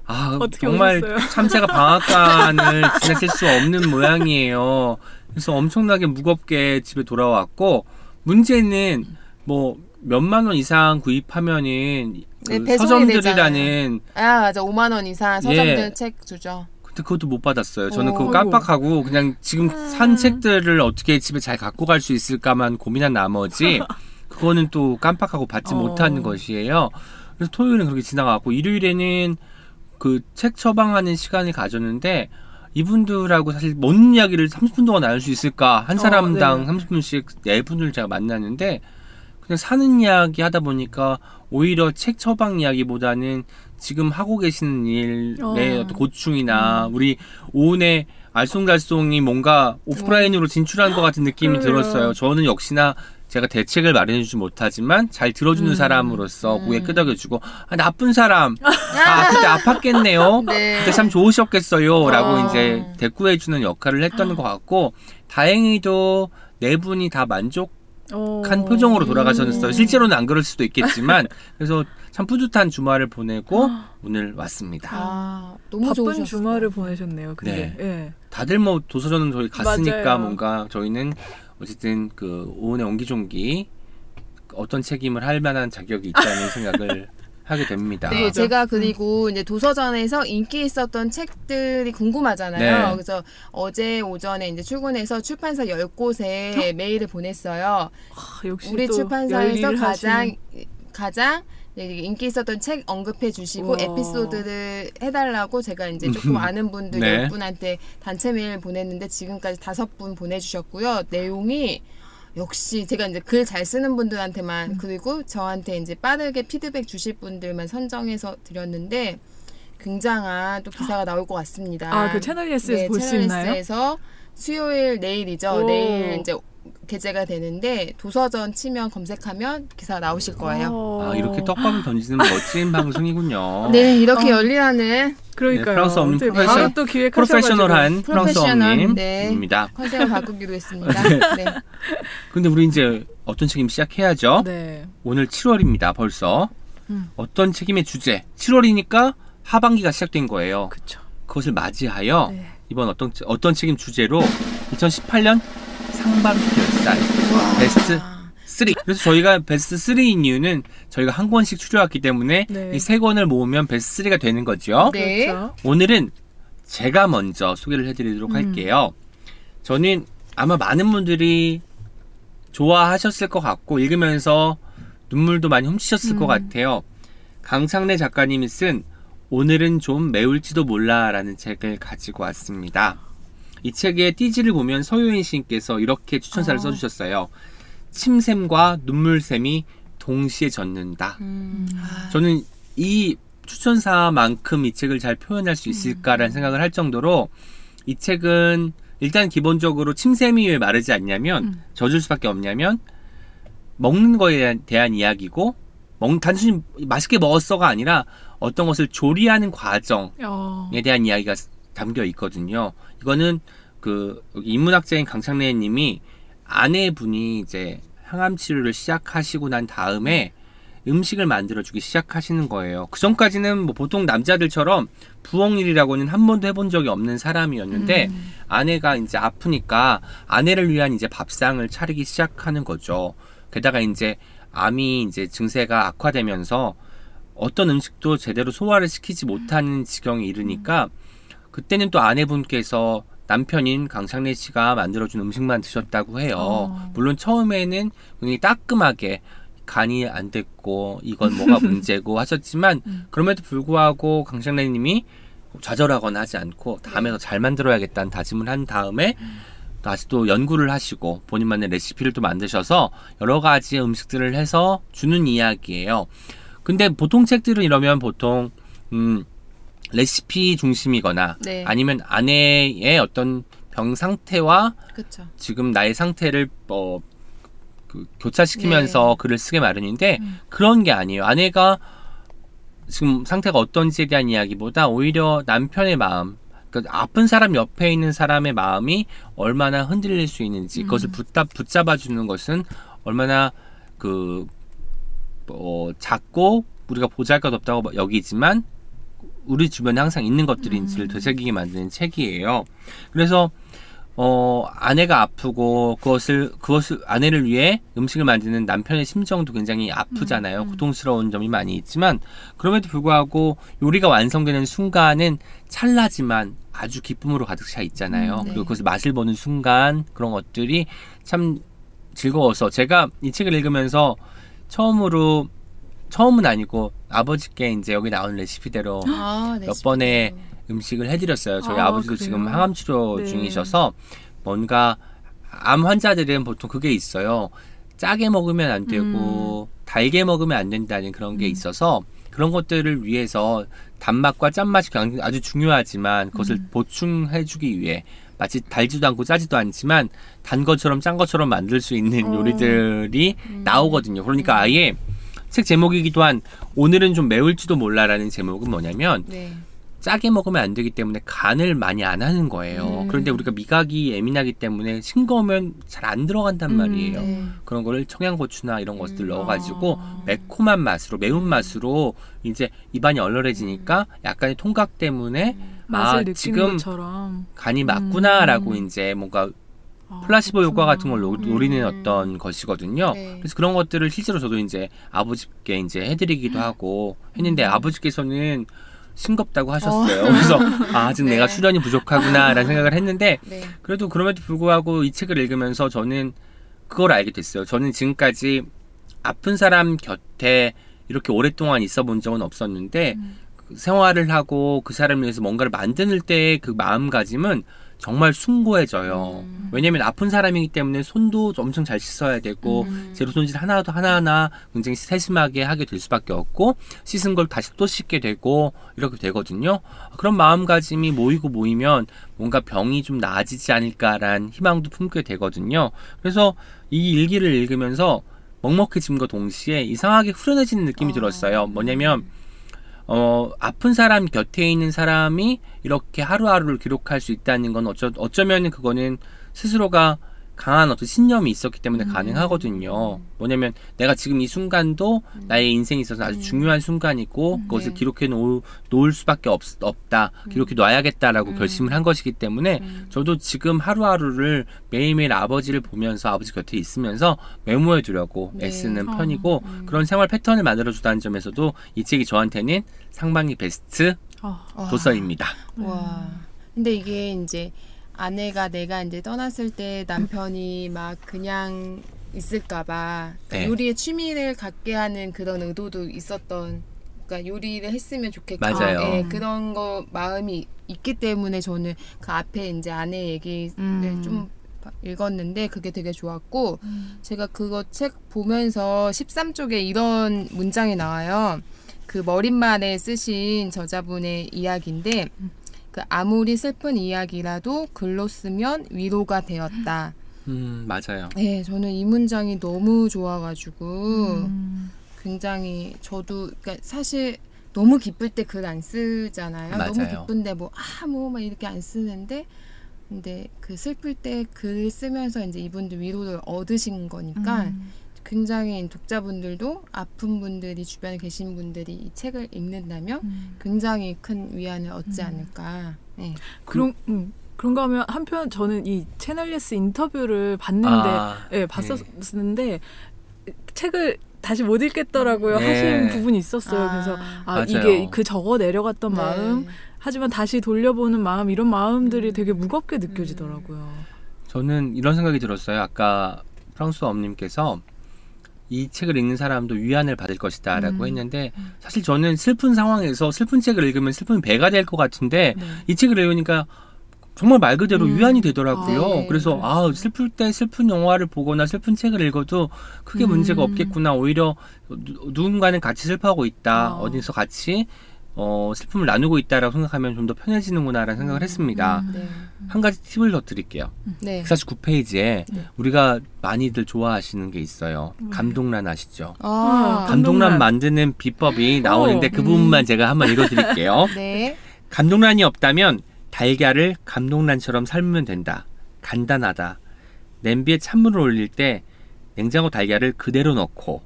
S3: 아 정말
S5: 오셨어요?
S3: 참새가 방앗간을 지나칠 수 없는 모양이에요. 그래서 엄청나게 무겁게 집에 돌아왔고 문제는 뭐 몇만 원 이상 구입하면은 그
S4: 네, 배송이
S3: 서점들이라는
S4: 아 맞아 5만 원 이상 서점들
S3: 예.
S4: 책 주죠.
S3: 근데 그것도 못 받았어요. 저는
S4: 오.
S3: 그거 깜빡하고 그냥 지금 산 책들을 어떻게 집에 잘 갖고 갈 수 있을까만 고민한 나머지 그거는 또 깜빡하고 받지
S5: 어.
S3: 못하는 것이에요. 그래서 토요일은 그렇게 지나갔고 일요일에는 그 책 처방하는 시간을 가졌는데 이분들하고 사실 뭔 이야기를 30분 동안 나눌 수 있을까? 한
S5: 어,
S3: 사람당
S5: 네.
S3: 30분씩 네 분을 제가 만났는데 그냥 사는 이야기 하다 보니까 오히려 책 처방 이야기보다는 지금 하고 계시는 일의
S5: 어.
S3: 어. 떤 고충이나 우리 오은의 알쏭달쏭이 뭔가 오프라인으로 진출한 것 같은 느낌이
S5: 그래요.
S3: 들었어요. 저는 역시나 제가 대책을 마련해주지 못하지만 잘 들어주는
S5: 음.
S3: 사람으로서 고개
S4: 음.
S3: 끄덕여주고 아, 나쁜 사람 아 그때 아팠겠네요.
S4: 네.
S3: 그때 참 좋으셨겠어요. 라고
S4: 어.
S3: 이제 대꾸해주는 역할을 했던 것 같고 다행히도 네 분이 다 만족 한
S5: 어.
S3: 표정으로 돌아가셨어요.
S4: 음.
S3: 실제로는 안 그럴 수도 있겠지만 그래서 참 뿌듯한 주말을 보내고 오늘 왔습니다.
S4: 아 너무
S5: 바쁜
S4: 좋으셨어요.
S5: 주말을 보내셨네요. 근데 예.
S3: 다들 뭐 도서전은 저희 갔으니까
S5: 맞아요.
S3: 뭔가 저희는 어쨌든 그 오은의 옹기종기 어떤 책임을 할 만한 자격이 있다는 생각을 하게 됩니다.
S4: 네. 제가 그리고 이제 도서전에서 인기 있었던 책들이 궁금하잖아요.
S3: 네.
S4: 그래서 어제 오전에 이제 출근해서 출판사 10곳에 메일을 보냈어요.
S5: 아, 역시
S4: 우리
S5: 또
S4: 출판사에서 가장
S5: 하시는.
S4: 가장 인기 있었던 책 언급해 주시고
S5: 우와.
S4: 에피소드를 해달라고 제가 이제 조금 아는 분들
S3: 네.
S4: 열 분한테 단체 메일 보냈는데 지금까지 다섯 분 보내주셨고요. 내용이 역시 제가 이제 글 잘 쓰는 분들한테만
S5: 음.
S4: 그리고 저한테 이제 빠르게 피드백 주실 분들만 선정해서 드렸는데 굉장한 또 기사가 나올 것 같습니다.
S5: 아, 그 채널 예스에서
S4: 네,
S5: 볼수
S4: 채널
S5: 있나요?
S4: S에서 수요일 내일이죠.
S5: 오.
S4: 내일 이제 게재가 되는데 도서전 치면 검색하면 기사가 나오실 거예요.
S5: 어.
S3: 아 이렇게 떡밥을 던지는 멋진 방송이군요.
S4: 네, 이렇게
S5: 어.
S4: 열리라는
S5: 그러니까요.
S3: 네, 프랑스
S5: 어떻게
S3: 프로페셔-
S5: 또.
S3: 프로페셔널한 프랑스
S4: 프로페셔널, 네. 컨셉을 바꾸기로 했습니다. 네.
S3: 근데 우리 이제 어떤 책임 시작해야죠.
S5: 네.
S3: 오늘 7월입니다. 벌써
S5: 음.
S3: 어떤 책임의 주제? 7월이니까 하반기가 시작된 거예요.
S5: 그쵸.
S3: 그것을 맞이하여
S5: 네.
S3: 이번 어떤 어떤 책임 주제로 2018년 상반기 결산 베스트 3. 그래서 저희가 베스트 3인 이유는 저희가 한 권씩 추려왔기 때문에
S5: 네.
S3: 이세 권을 모으면 베스트 3가 되는 거죠.
S4: 네.
S5: 그렇죠.
S3: 오늘은 제가 먼저 소개를 해드리도록
S5: 음.
S3: 할게요. 저는 아마 많은 분들이 좋아하셨을 것 같고 읽으면서 눈물도 많이 훔치셨을 것
S5: 음.
S3: 같아요. 강창래 작가님이 쓴 오늘은 좀 매울지도 몰라라는 책을 가지고 왔습니다. 이 책의 띠지를 보면 서효인 시인께서 이렇게 추천사를
S5: 어.
S3: 써주셨어요. 침샘과 눈물샘이 동시에 젖는다.
S4: 음. 아,
S3: 저는 이 추천사만큼 이 책을 잘 표현할 수
S5: 음.
S3: 있을까라는 생각을 할 정도로 이 책은 일단 기본적으로 침샘이 왜 마르지 않냐면
S5: 음.
S3: 젖을 수밖에 없냐면 먹는 거에 대한, 대한 이야기고 먹, 단순히 맛있게 먹었어가 아니라 어떤 것을 조리하는 과정에
S5: 어.
S3: 대한 이야기가 담겨 있거든요. 이거는 그 인문학자인 강창래 님이 아내분이 이제 항암 치료를 시작하시고 난 다음에 음식을 만들어주기 시작하시는 거예요. 그 전까지는 뭐 보통 남자들처럼 부엌일이라고는 한 번도 해본 적이 없는 사람이었는데
S5: 음.
S3: 아내가 이제 아프니까 아내를 위한 이제 밥상을 차리기 시작하는 거죠. 게다가 이제 암이 이제 증세가 악화되면서 어떤 음식도 제대로 소화를 시키지 못하는 지경에 이르니까 그때는 또 아내분께서 남편인 강창래 씨가 만들어준 음식만 드셨다고 해요.
S5: 어.
S3: 물론 처음에는 굉장히 따끔하게 간이 안 됐고 이건 뭐가 문제고 하셨지만
S5: 음.
S3: 그럼에도 불구하고 강창래 님이 좌절하거나 하지 않고 다음에 더 잘 만들어야겠다는 다짐을 한 다음에 다시 또 연구를 하시고 본인만의 레시피를 또 만드셔서 여러 가지 음식들을 해서 주는 이야기예요. 근데 보통 책들은 이러면 보통 음 레시피 중심이거나
S4: 네.
S3: 아니면 아내의 어떤 병 상태와
S4: 그렇죠.
S3: 지금 나의 상태를 어, 그 교차시키면서
S4: 네.
S3: 글을 쓰게 마련인데 그런 게 아니에요. 아내가 지금 상태가 어떤지에 대한 이야기보다 오히려 남편의 마음, 그 아픈 사람 옆에 있는 사람의 마음이 얼마나 흔들릴 수 있는지 그것을 붙잡 붙잡아 주는 것은 얼마나 그 어, 작고 우리가 보잘것없다고 여기지만 우리 주변에 항상 있는 것들인지를 되새기게 만드는 책이에요. 그래서 어, 아내가 아프고 그것을 그것을 아내를 위해 음식을 만드는 남편의 심정도 굉장히 아프잖아요. 고통스러운 점이 많이 있지만 그럼에도 불구하고 요리가 완성되는 순간은 찰나지만 아주 기쁨으로 가득 차 있잖아요.
S4: 네.
S3: 그리고 그것을 맛을 보는 순간 그런 것들이 참 즐거워서 제가 이 책을 읽으면서 처음으로 처음은 아니고 아버지께 이제 여기 나오는 레시피대로
S4: 아,
S3: 몇 번의 음식을 해드렸어요. 저희
S5: 아,
S3: 아, 버지도? 지금 항암 치료
S5: 네.
S3: 중이셔서 뭔가 암 환자들은 보통 그게 있어요. 짜게 먹으면 안 되고 달게 먹으면 안 된다는 그런 게 있어서 그런 것들을 위해서 단맛과 짠맛이 아주 중요하지만 그것을 보충해주기 위해 마치 달지도 않고 짜지도 않지만 단 것처럼 짠 것처럼 만들 수 있는
S5: 어.
S3: 요리들이 나오거든요. 그러니까 아예 책 제목이기도 한 오늘은 좀 매울지도 몰라라는 제목은 뭐냐면
S4: 네.
S3: 짜게 먹으면 안 되기 때문에 간을 많이 안 하는 거예요.
S4: 음.
S3: 그런데 우리가 미각이 예민하기 때문에 싱거우면 잘 안 들어간단
S5: 음,
S3: 말이에요.
S4: 네.
S3: 그런 거를 청양고추나 이런 것들
S4: 음.
S3: 넣어가지고
S5: 아.
S3: 매콤한 맛으로 매운 맛으로 이제 입안이 얼얼해지니까 약간의 통각 때문에 아, 지금
S5: 것처럼
S3: 간이 맞구나라고
S5: 음.
S3: 이제 뭔가
S5: 아,
S3: 플라시보 효과 같은 걸 노. 노리는
S4: 음.
S3: 어떤 것이거든요.
S4: 네.
S3: 그래서 그런 것들을 실제로 저도 이제 아버지께 이제 해드리기도 하고 했는데
S4: 음.
S3: 아버지께서는 싱겁다고 하셨어요. 그래서 아, 아직
S4: 네.
S3: 내가 출연이 부족하구나라는 생각을 했는데
S4: 네.
S3: 그래도 그럼에도 불구하고 이 책을 읽으면서 저는 그걸 알게 됐어요. 저는 지금까지 아픈 사람 곁에 이렇게 오랫동안 있어 본 적은 없었는데 그 생활을 하고 그 사람을 위해서 뭔가를 만드는 때의 그 마음가짐은 정말 숭고해져요.
S4: 음.
S3: 왜냐면 아픈 사람이기 때문에 손도 엄청 잘 씻어야 되고
S4: 음.
S3: 재료 손질 하나도 하나하나 굉장히 세심하게 하게 될 수밖에 없고 씻은 걸 다시 또 씻게 되고 이렇게 되거든요. 그런 마음가짐이 모이고 모이면 뭔가 병이 좀 나아지지 않을까란 희망도 품게 되거든요. 그래서 이 일기를 읽으면서 먹먹해짐과 동시에 이상하게 후련해지는 느낌이
S4: 어.
S3: 들었어요. 뭐냐면 어, 아픈 사람 곁에 있는 사람이 이렇게 하루하루를 기록할 수 있다는 건 어쩌, 어쩌면 그거는 스스로가 강한 어떤 신념이 있었기 때문에
S4: 음.
S3: 가능하거든요. 뭐냐면 내가 지금 이 순간도 나의 인생에 있어서 아주 중요한 순간이고 그것을
S4: 네.
S3: 기록해 놓을, 놓을 수밖에 없, 없다. 기록해 놔야겠다라고
S4: 음.
S3: 결심을 한 것이기 때문에
S4: 음.
S3: 저도 지금 하루하루를 매일매일 아버지를 보면서 아버지 곁에 있으면서 메모해 두려고
S4: 네.
S3: 애쓰는
S5: 어,
S3: 편이고
S4: 음.
S3: 그런 생활 패턴을 만들어 주다는 점에서도 이 책이 저한테는 상반기 베스트
S5: 아,
S4: 와.
S3: 도서입니다.
S4: 와. 근데 이게 이제 아내가 내가 이제 떠났을 때 남편이 막 그냥 있을까봐 그러니까
S3: 네.
S4: 요리에 취미를 갖게 하는 그런 의도도 있었던. 그러니까 요리를 했으면 좋겠고
S3: 맞아요.
S4: 예, 그런 거 마음이 있기 때문에 저는 그 앞에 이제 아내 얘기를
S5: 음.
S4: 좀 봐- 읽었는데 그게 되게 좋았고 제가 그거 책 보면서 13쪽에 이런 문장이 나와요. 그 머릿말에 쓰신 저자분의 이야기인데 그 아무리 슬픈 이야기라도 글로 쓰면 위로가 되었다.
S3: 음, 맞아요.
S4: 네, 저는 이 문장이 너무 좋아가지고
S5: 음.
S4: 굉장히 저도 그러니까 사실 너무 기쁠 때 글 안 쓰잖아요. 너무
S3: 맞아요.
S4: 기쁜데 뭐 아 뭐 막 이렇게 안 쓰는데 근데 그 슬플 때 글 쓰면서 이제 이분들 위로를 얻으신 거니까
S5: 음.
S4: 굉장히 독자분들도 아픈 분들이 주변에 계신 분들이 이 책을 읽는다면
S5: 음.
S4: 굉장히 큰 위안을 얻지
S5: 음.
S4: 않을까. 네.
S5: 그런 음. 그런가 하면 한편 저는 이 채널 예스 인터뷰를 봤는데
S3: 아,
S5: 예, 봤었는데 책을 다시 못 읽겠더라고요
S3: 네.
S5: 하시는 부분이 있었어요. 그래서 아
S3: 맞아요.
S5: 이게 그 적어 내려갔던
S4: 네.
S5: 마음 하지만 다시 돌려보는 마음 이런 마음들이
S4: 음.
S5: 되게 무겁게 느껴지더라고요.
S3: 저는 이런 생각이 들었어요. 아까 프랑스 엄님께서 이 책을 읽는 사람도 위안을 받을 것이다 라고
S5: 음.
S3: 했는데 사실 저는 슬픈 상황에서 슬픈 책을 읽으면 슬픈 배가 될 것 같은데
S5: 네.
S3: 이 책을 읽으니까 정말 말 그대로
S5: 음.
S3: 위안이 되더라고요.
S4: 아, 네.
S3: 그래서 아 슬플 때 슬픈 영화를 보거나 슬픈 책을 읽어도 크게
S5: 음.
S3: 문제가 없겠구나. 오히려 누, 누군가는 같이 슬퍼하고 있다.
S5: 어.
S3: 어디서 같이 어, 슬픔을 나누고 있다라고 생각하면 좀 더 편해지는구나라는 생각을 했습니다.
S5: 음.
S4: 네.
S3: 한 가지 팁을 더 드릴게요.
S4: 네.
S3: 149페이지에
S4: 네.
S3: 우리가 많이들 좋아하시는 게 있어요.
S5: 음.
S3: 감동란 아시죠?
S4: 아,
S5: 감동란.
S3: 감동란 만드는 비법이 나오는데
S5: 어.
S3: 그 부분만 제가 한번 읽어드릴게요.
S4: 네.
S3: 감동란이 없다면 달걀을 감동란처럼 삶으면 된다. 간단하다. 냄비에 찬물을 올릴 때 냉장고 달걀을 그대로 넣고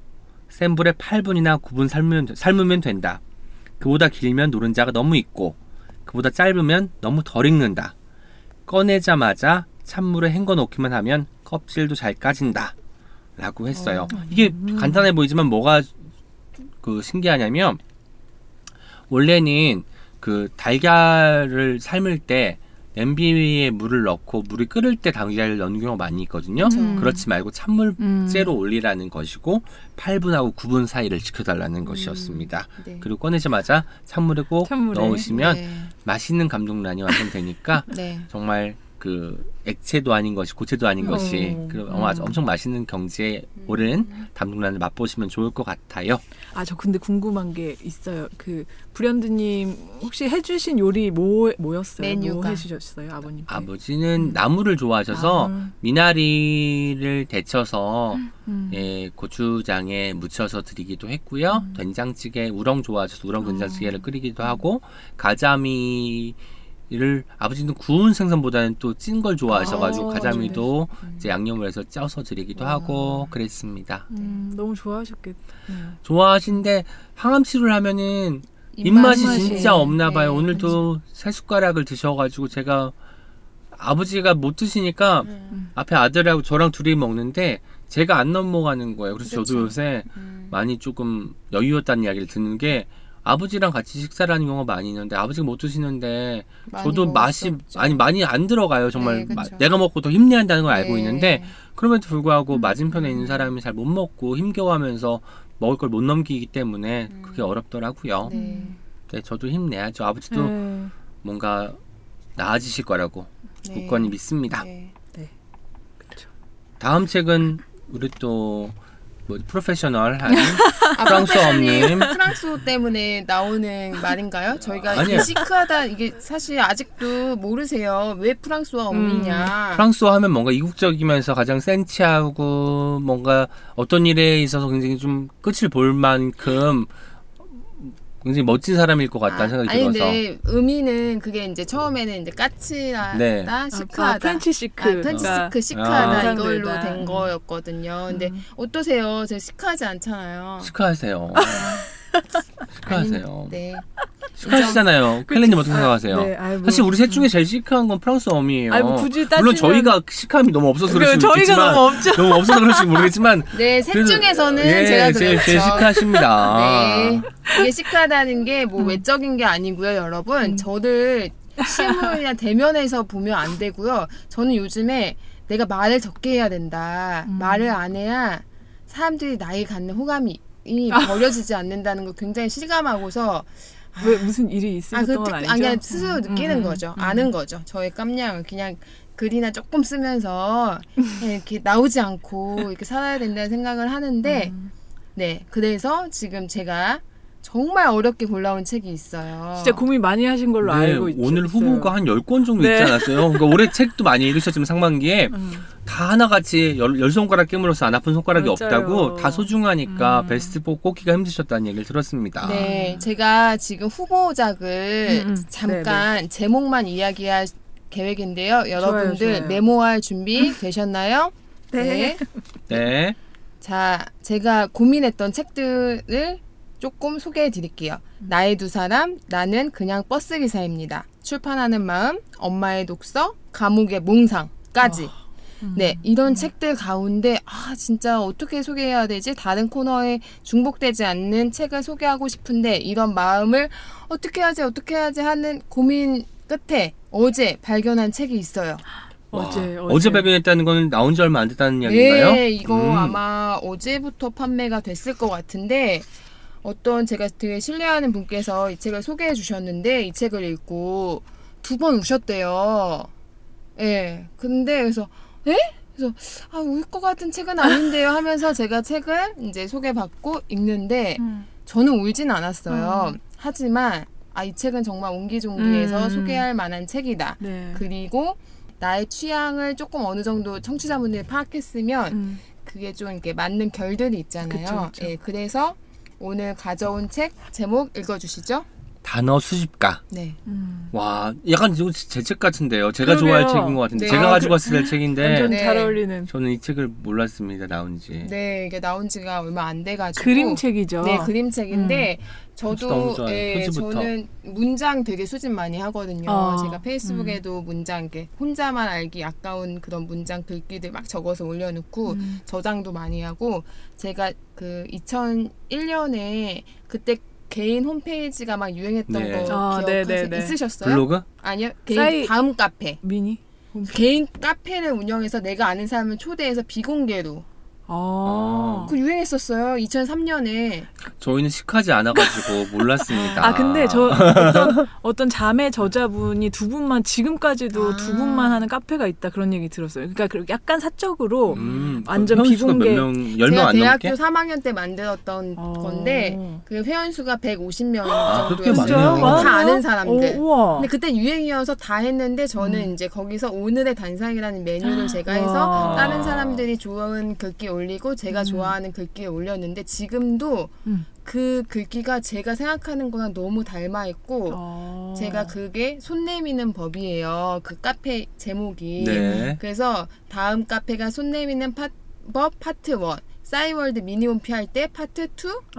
S3: 센 불에 8분이나 9분 삶으면, 삶으면 된다. 그보다 길면 노른자가 너무 익고 그보다 짧으면 너무 덜 익는다. 꺼내자마자 찬물에 헹궈 놓기만 하면 껍질도 잘 까진다. 라고 했어요. 이게 간단해 보이지만 뭐가 그 신기하냐면 원래는 그 달걀을 삶을 때 냄비에 물을 넣고 물이 끓을 때 달걀을 넣는 경우가 많이 있거든요.
S5: 음.
S3: 그렇지 말고 찬물째로
S5: 음.
S3: 올리라는 것이고 8분하고 9분 사이를 지켜달라는 것이었습니다.
S4: 네.
S3: 그리고 꺼내자마자 찬물에 꼭
S5: 찬물에.
S3: 넣으시면
S4: 네.
S3: 맛있는 감동란이 완성되니까
S4: 네.
S3: 정말 그 액체도 아닌 것이 고체도 아닌
S5: 어.
S3: 것이 그
S5: 음.
S3: 엄청 맛있는 경지에 오른 감동란을 맛보시면 좋을 것 같아요.
S5: 아, 저 근데 궁금한 게 있어요. 그 불현드님 혹시 해주신 요리 뭐 뭐였어요? 뭐
S4: 메뉴가.
S5: 해주셨어요, 아버님?
S3: 아버지는 나물을 좋아하셔서
S5: 아.
S3: 미나리를 데쳐서
S5: 음.
S3: 예, 고추장에 묻혀서 드리기도 했고요.
S5: 음.
S3: 된장찌개 우렁 좋아하셔서 우렁
S5: 어.
S3: 된장찌개를 끓이기도 하고 가자미 를 아버지는 구운 생선보다는 또 찐 걸 좋아하셔가지고
S5: 어,
S3: 가자미도
S4: 음.
S3: 이제 양념을 해서 쪄서 드리기도 하고 그랬습니다.
S5: 음, 너무 좋아하셨겠다. 네.
S3: 좋아하신데 항암 치료를 하면은
S4: 입맛이
S3: 입맛이 진짜 없나 봐요.
S4: 네,
S3: 오늘도 세 숟가락을 드셔가지고 제가 아버지가 못 드시니까
S4: 음.
S3: 앞에 아들하고 저랑 둘이 먹는데 제가 안 넘어가는 거예요. 그래서 저도
S4: 그쵸.
S3: 요새
S4: 음.
S3: 많이 조금 여유였다는 이야기를 듣는 게 아버지랑 같이 식사를 하는 경우가 많이 있는데 아버지가 못 드시는데 저도 맛이. 아니 많이 안 들어가요. 정말
S4: 네,
S3: 마-. 내가 먹고 더 힘내한다는 걸 알고
S4: 네.
S3: 있는데 그럼에도 불구하고
S5: 음.
S3: 맞은편에 있는 사람이 잘 못 먹고 힘겨워하면서 먹을 걸 못 넘기기 때문에
S4: 음.
S3: 그게 어렵더라고요.
S4: 네.
S3: 네, 저도 힘내야죠. 아버지도
S5: 네.
S3: 뭔가 나아지실 거라고
S4: 네.
S3: 굳건히 믿습니다.
S4: 네.
S3: 다음 책은 우리 또 뭐 프로페셔널한
S4: 아,
S3: 프랑스어님
S4: 프랑스어 때문에 나오는 말인가요? 저희가
S3: 아니요.
S4: 시크하다 이게 사실 아직도 모르세요. 왜 프랑스어 어미냐?
S3: 프랑스어 하면 뭔가 이국적이면서 가장 센치하고 뭔가 어떤 일에 있어서 굉장히 좀 끝을 볼 만큼 굉장히 멋진 사람일 것 같다는 생각이
S4: 아니
S3: 들어서
S4: 근데 의미는 그게 이제 처음에는 이제 까칠하다,
S3: 네.
S4: 시크하다.
S5: 아, French chic.
S4: 아, French
S5: 그러니까
S4: 시크, 시크하다
S3: 아.
S4: 이걸로
S5: 상상되다.
S4: 된 거였거든요. 근데
S5: 음.
S4: 어떠세요? 제가 시크하지 않잖아요.
S3: 시크하세요. 시크하세요.
S4: 아니, 네.
S3: 시크하시잖아요. 캘리님 어떻게 생각하세요?
S5: 네, 아이고.
S3: 사실 우리 셋 중에 제일 시크한 건 프랑소와
S5: 엄이에요. 굳이
S3: 물론
S5: 따지면-
S3: 저희가 시크함이 너무 없어서 그럴 수
S5: 저희가
S3: 있겠지만
S5: 너무 없죠.
S3: 너무 없어서 그럴지 모르겠지만
S4: 네, 셋 중에서는
S3: 예,
S4: 제가
S3: 제일,
S4: 그렇죠.
S3: 제일 시크하십니다.
S4: 네. 이게 시크하다는 게뭐
S5: 음.
S4: 외적인 게 아니고요, 여러분. 저를 실물이나 대면에서 보면 안 되고요. 저는 요즘에 내가 말을 적게 해야 된다.
S5: 음.
S4: 말을 안 해야 사람들이 나에 갖는 호감이 이
S5: 아.
S4: 버려지지 않는다는 걸 굉장히 실감하고서
S5: 왜 무슨 일이
S4: 아,
S5: 있으셨던 그건
S4: 특,
S5: 아니죠?
S4: 아, 그냥 스스로
S5: 음,
S4: 느끼는
S5: 음,
S4: 거죠.
S5: 음.
S4: 아는 거죠. 저의 깜냥을 그냥 글이나 조금 쓰면서 이렇게 나오지 않고 이렇게 살아야 된다는 생각을 하는데
S5: 음.
S4: 네, 그래서 지금 제가 정말 어렵게 골라온 책이 있어요.
S5: 진짜 고민 많이 하신 걸로
S3: 네,
S5: 알고 있죠.
S3: 오늘. 후보가 한 10권 정도
S5: 네.
S3: 있지 않았어요? 그러니까 올해 책도 많이 읽으셨지만 상반기에
S5: 음.
S3: 다 하나같이 열, 열 손가락 깨물어서 안 아픈 손가락이
S5: 맞아요.
S3: 없다고 다 소중하니까
S5: 음.
S3: 베스트 4 꼽기가 힘드셨다는 얘기를 들었습니다.
S4: 네, 제가 지금 후보작을
S5: 음, 음.
S4: 잠깐 제목만 이야기할 계획인데요. 여러분들
S5: 좋아요.
S4: 메모할 준비 되셨나요?
S5: 네.
S3: 네.
S4: 자, 제가 고민했던 책들을 조금 소개해 드릴게요. 나의 두 사람, 나는 그냥 버스 기사입니다. 출판하는 마음, 엄마의 독서, 감옥의 몽상까지.
S5: 음.
S4: 네, 이런 책들 가운데 아 진짜 어떻게 소개해야 되지? 다른 코너에 중복되지 않는 책을 소개하고 싶은데 이런 마음을 어떻게 하지 어떻게 하지 하는 고민 끝에 어제 발견한 책이 있어요.
S5: 어제,
S3: 와,
S5: 어제.
S3: 어제 발견했다는 건 나온 지 얼마 안 됐다는 이야기인가요?
S4: 네, 이거
S3: 음.
S4: 아마 어제부터 판매가 됐을 것 같은데 어떤 제가 되게 신뢰하는 분께서 이 책을 소개해 주셨는데 이 책을 읽고 두 번 우셨대요. 예. 근데 그래서 에? 그래서 아, 울 것 같은 책은 아닌데요 하면서 제가 책을 이제 소개받고 읽는데
S5: 음.
S4: 저는 울진 않았어요. 하지만 아, 이 책은 정말 옹기종기해서
S5: 음.
S4: 소개할 만한 책이다.
S5: 네.
S4: 그리고 나의 취향을 조금 어느 정도 청취자분들이 파악했으면
S5: 음.
S4: 그게 좀 이렇게 맞는 결들이 있잖아요.
S5: 그쵸.
S4: 예, 그래서 오늘 가져온 책 제목 읽어주시죠.
S3: 단어 수집가.
S4: 네.
S5: 음.
S3: 와, 약간 제 책 같은데요. 제가
S5: 그러게요.
S3: 좋아할 책인 것 같은데
S4: 네.
S3: 제가
S4: 아,
S3: 가지고 왔을 때 책인데
S5: 완전
S4: 네.
S5: 잘 어울리는
S3: 저는 이 책을 몰랐습니다. 나온 지.
S4: 네, 이게 나온 지가 얼마 안 돼가지고.
S5: 그림책이죠.
S4: 네, 그림책인데
S3: 너무
S4: 저도. 예. 저는 문장 되게 수집 많이 하거든요.
S5: 어,
S4: 제가 페이스북에도 문장 이렇게 혼자만 알기 아까운 그런 문장 글귀들 막 적어서 올려놓고
S5: 음.
S4: 저장도 많이 하고 제가 그 2001년에 그때 개인 홈페이지가 막 유행했던
S3: 네.
S4: 거
S5: 아, 네,
S4: 기억하세요?
S5: 네, 네.
S4: 있으셨어요?
S3: 블로그?
S4: 아니요. 개인
S5: 사이-
S4: 다음 카페.
S5: 미니.
S4: 개인 카페를 운영해서 내가 아는 사람을 초대해서 비공개로
S5: 아.
S4: 그 유행했었어요. 2003년에.
S3: 저희는 식하지 않아가지고 몰랐습니다.
S5: 아 근데 저 어떤, 어떤 자매 저자분이 두 분만 지금까지도
S4: 아.
S5: 두 분만 하는 카페가 있다 그런 얘기 들었어요. 그러니까 그 약간 사적으로
S3: 음,
S5: 완전 비공개.
S3: 몇 명, 10명
S4: 제가
S3: 안
S4: 대학교
S3: 넘게?
S4: 3학년 때 만들었던
S5: 어.
S4: 건데 그 회원수가 150명
S3: 아,
S4: 정도였어요. 다 아는 사람들.
S5: 오, 우와.
S4: 근데 그때 유행이어서 다 했는데 저는
S5: 음.
S4: 이제 거기서 오늘의 단상이라는 메뉴를 제가 해서
S5: 와.
S4: 다른 사람들이 좋아하는 글귀 올리고 제가
S5: 음.
S4: 좋아하는 글귀 올렸는데 지금도
S5: 음.
S4: 그 글귀가 제가 생각하는 거랑 너무 닮아 있고
S5: 어.
S4: 제가 그게 손 내미는 법이에요. 그 카페 제목이.
S3: 네.
S4: 그래서 다음 카페가 손 내미는 파, 법 파트 1. 싸이월드 미니홈피 할 때 파트 2.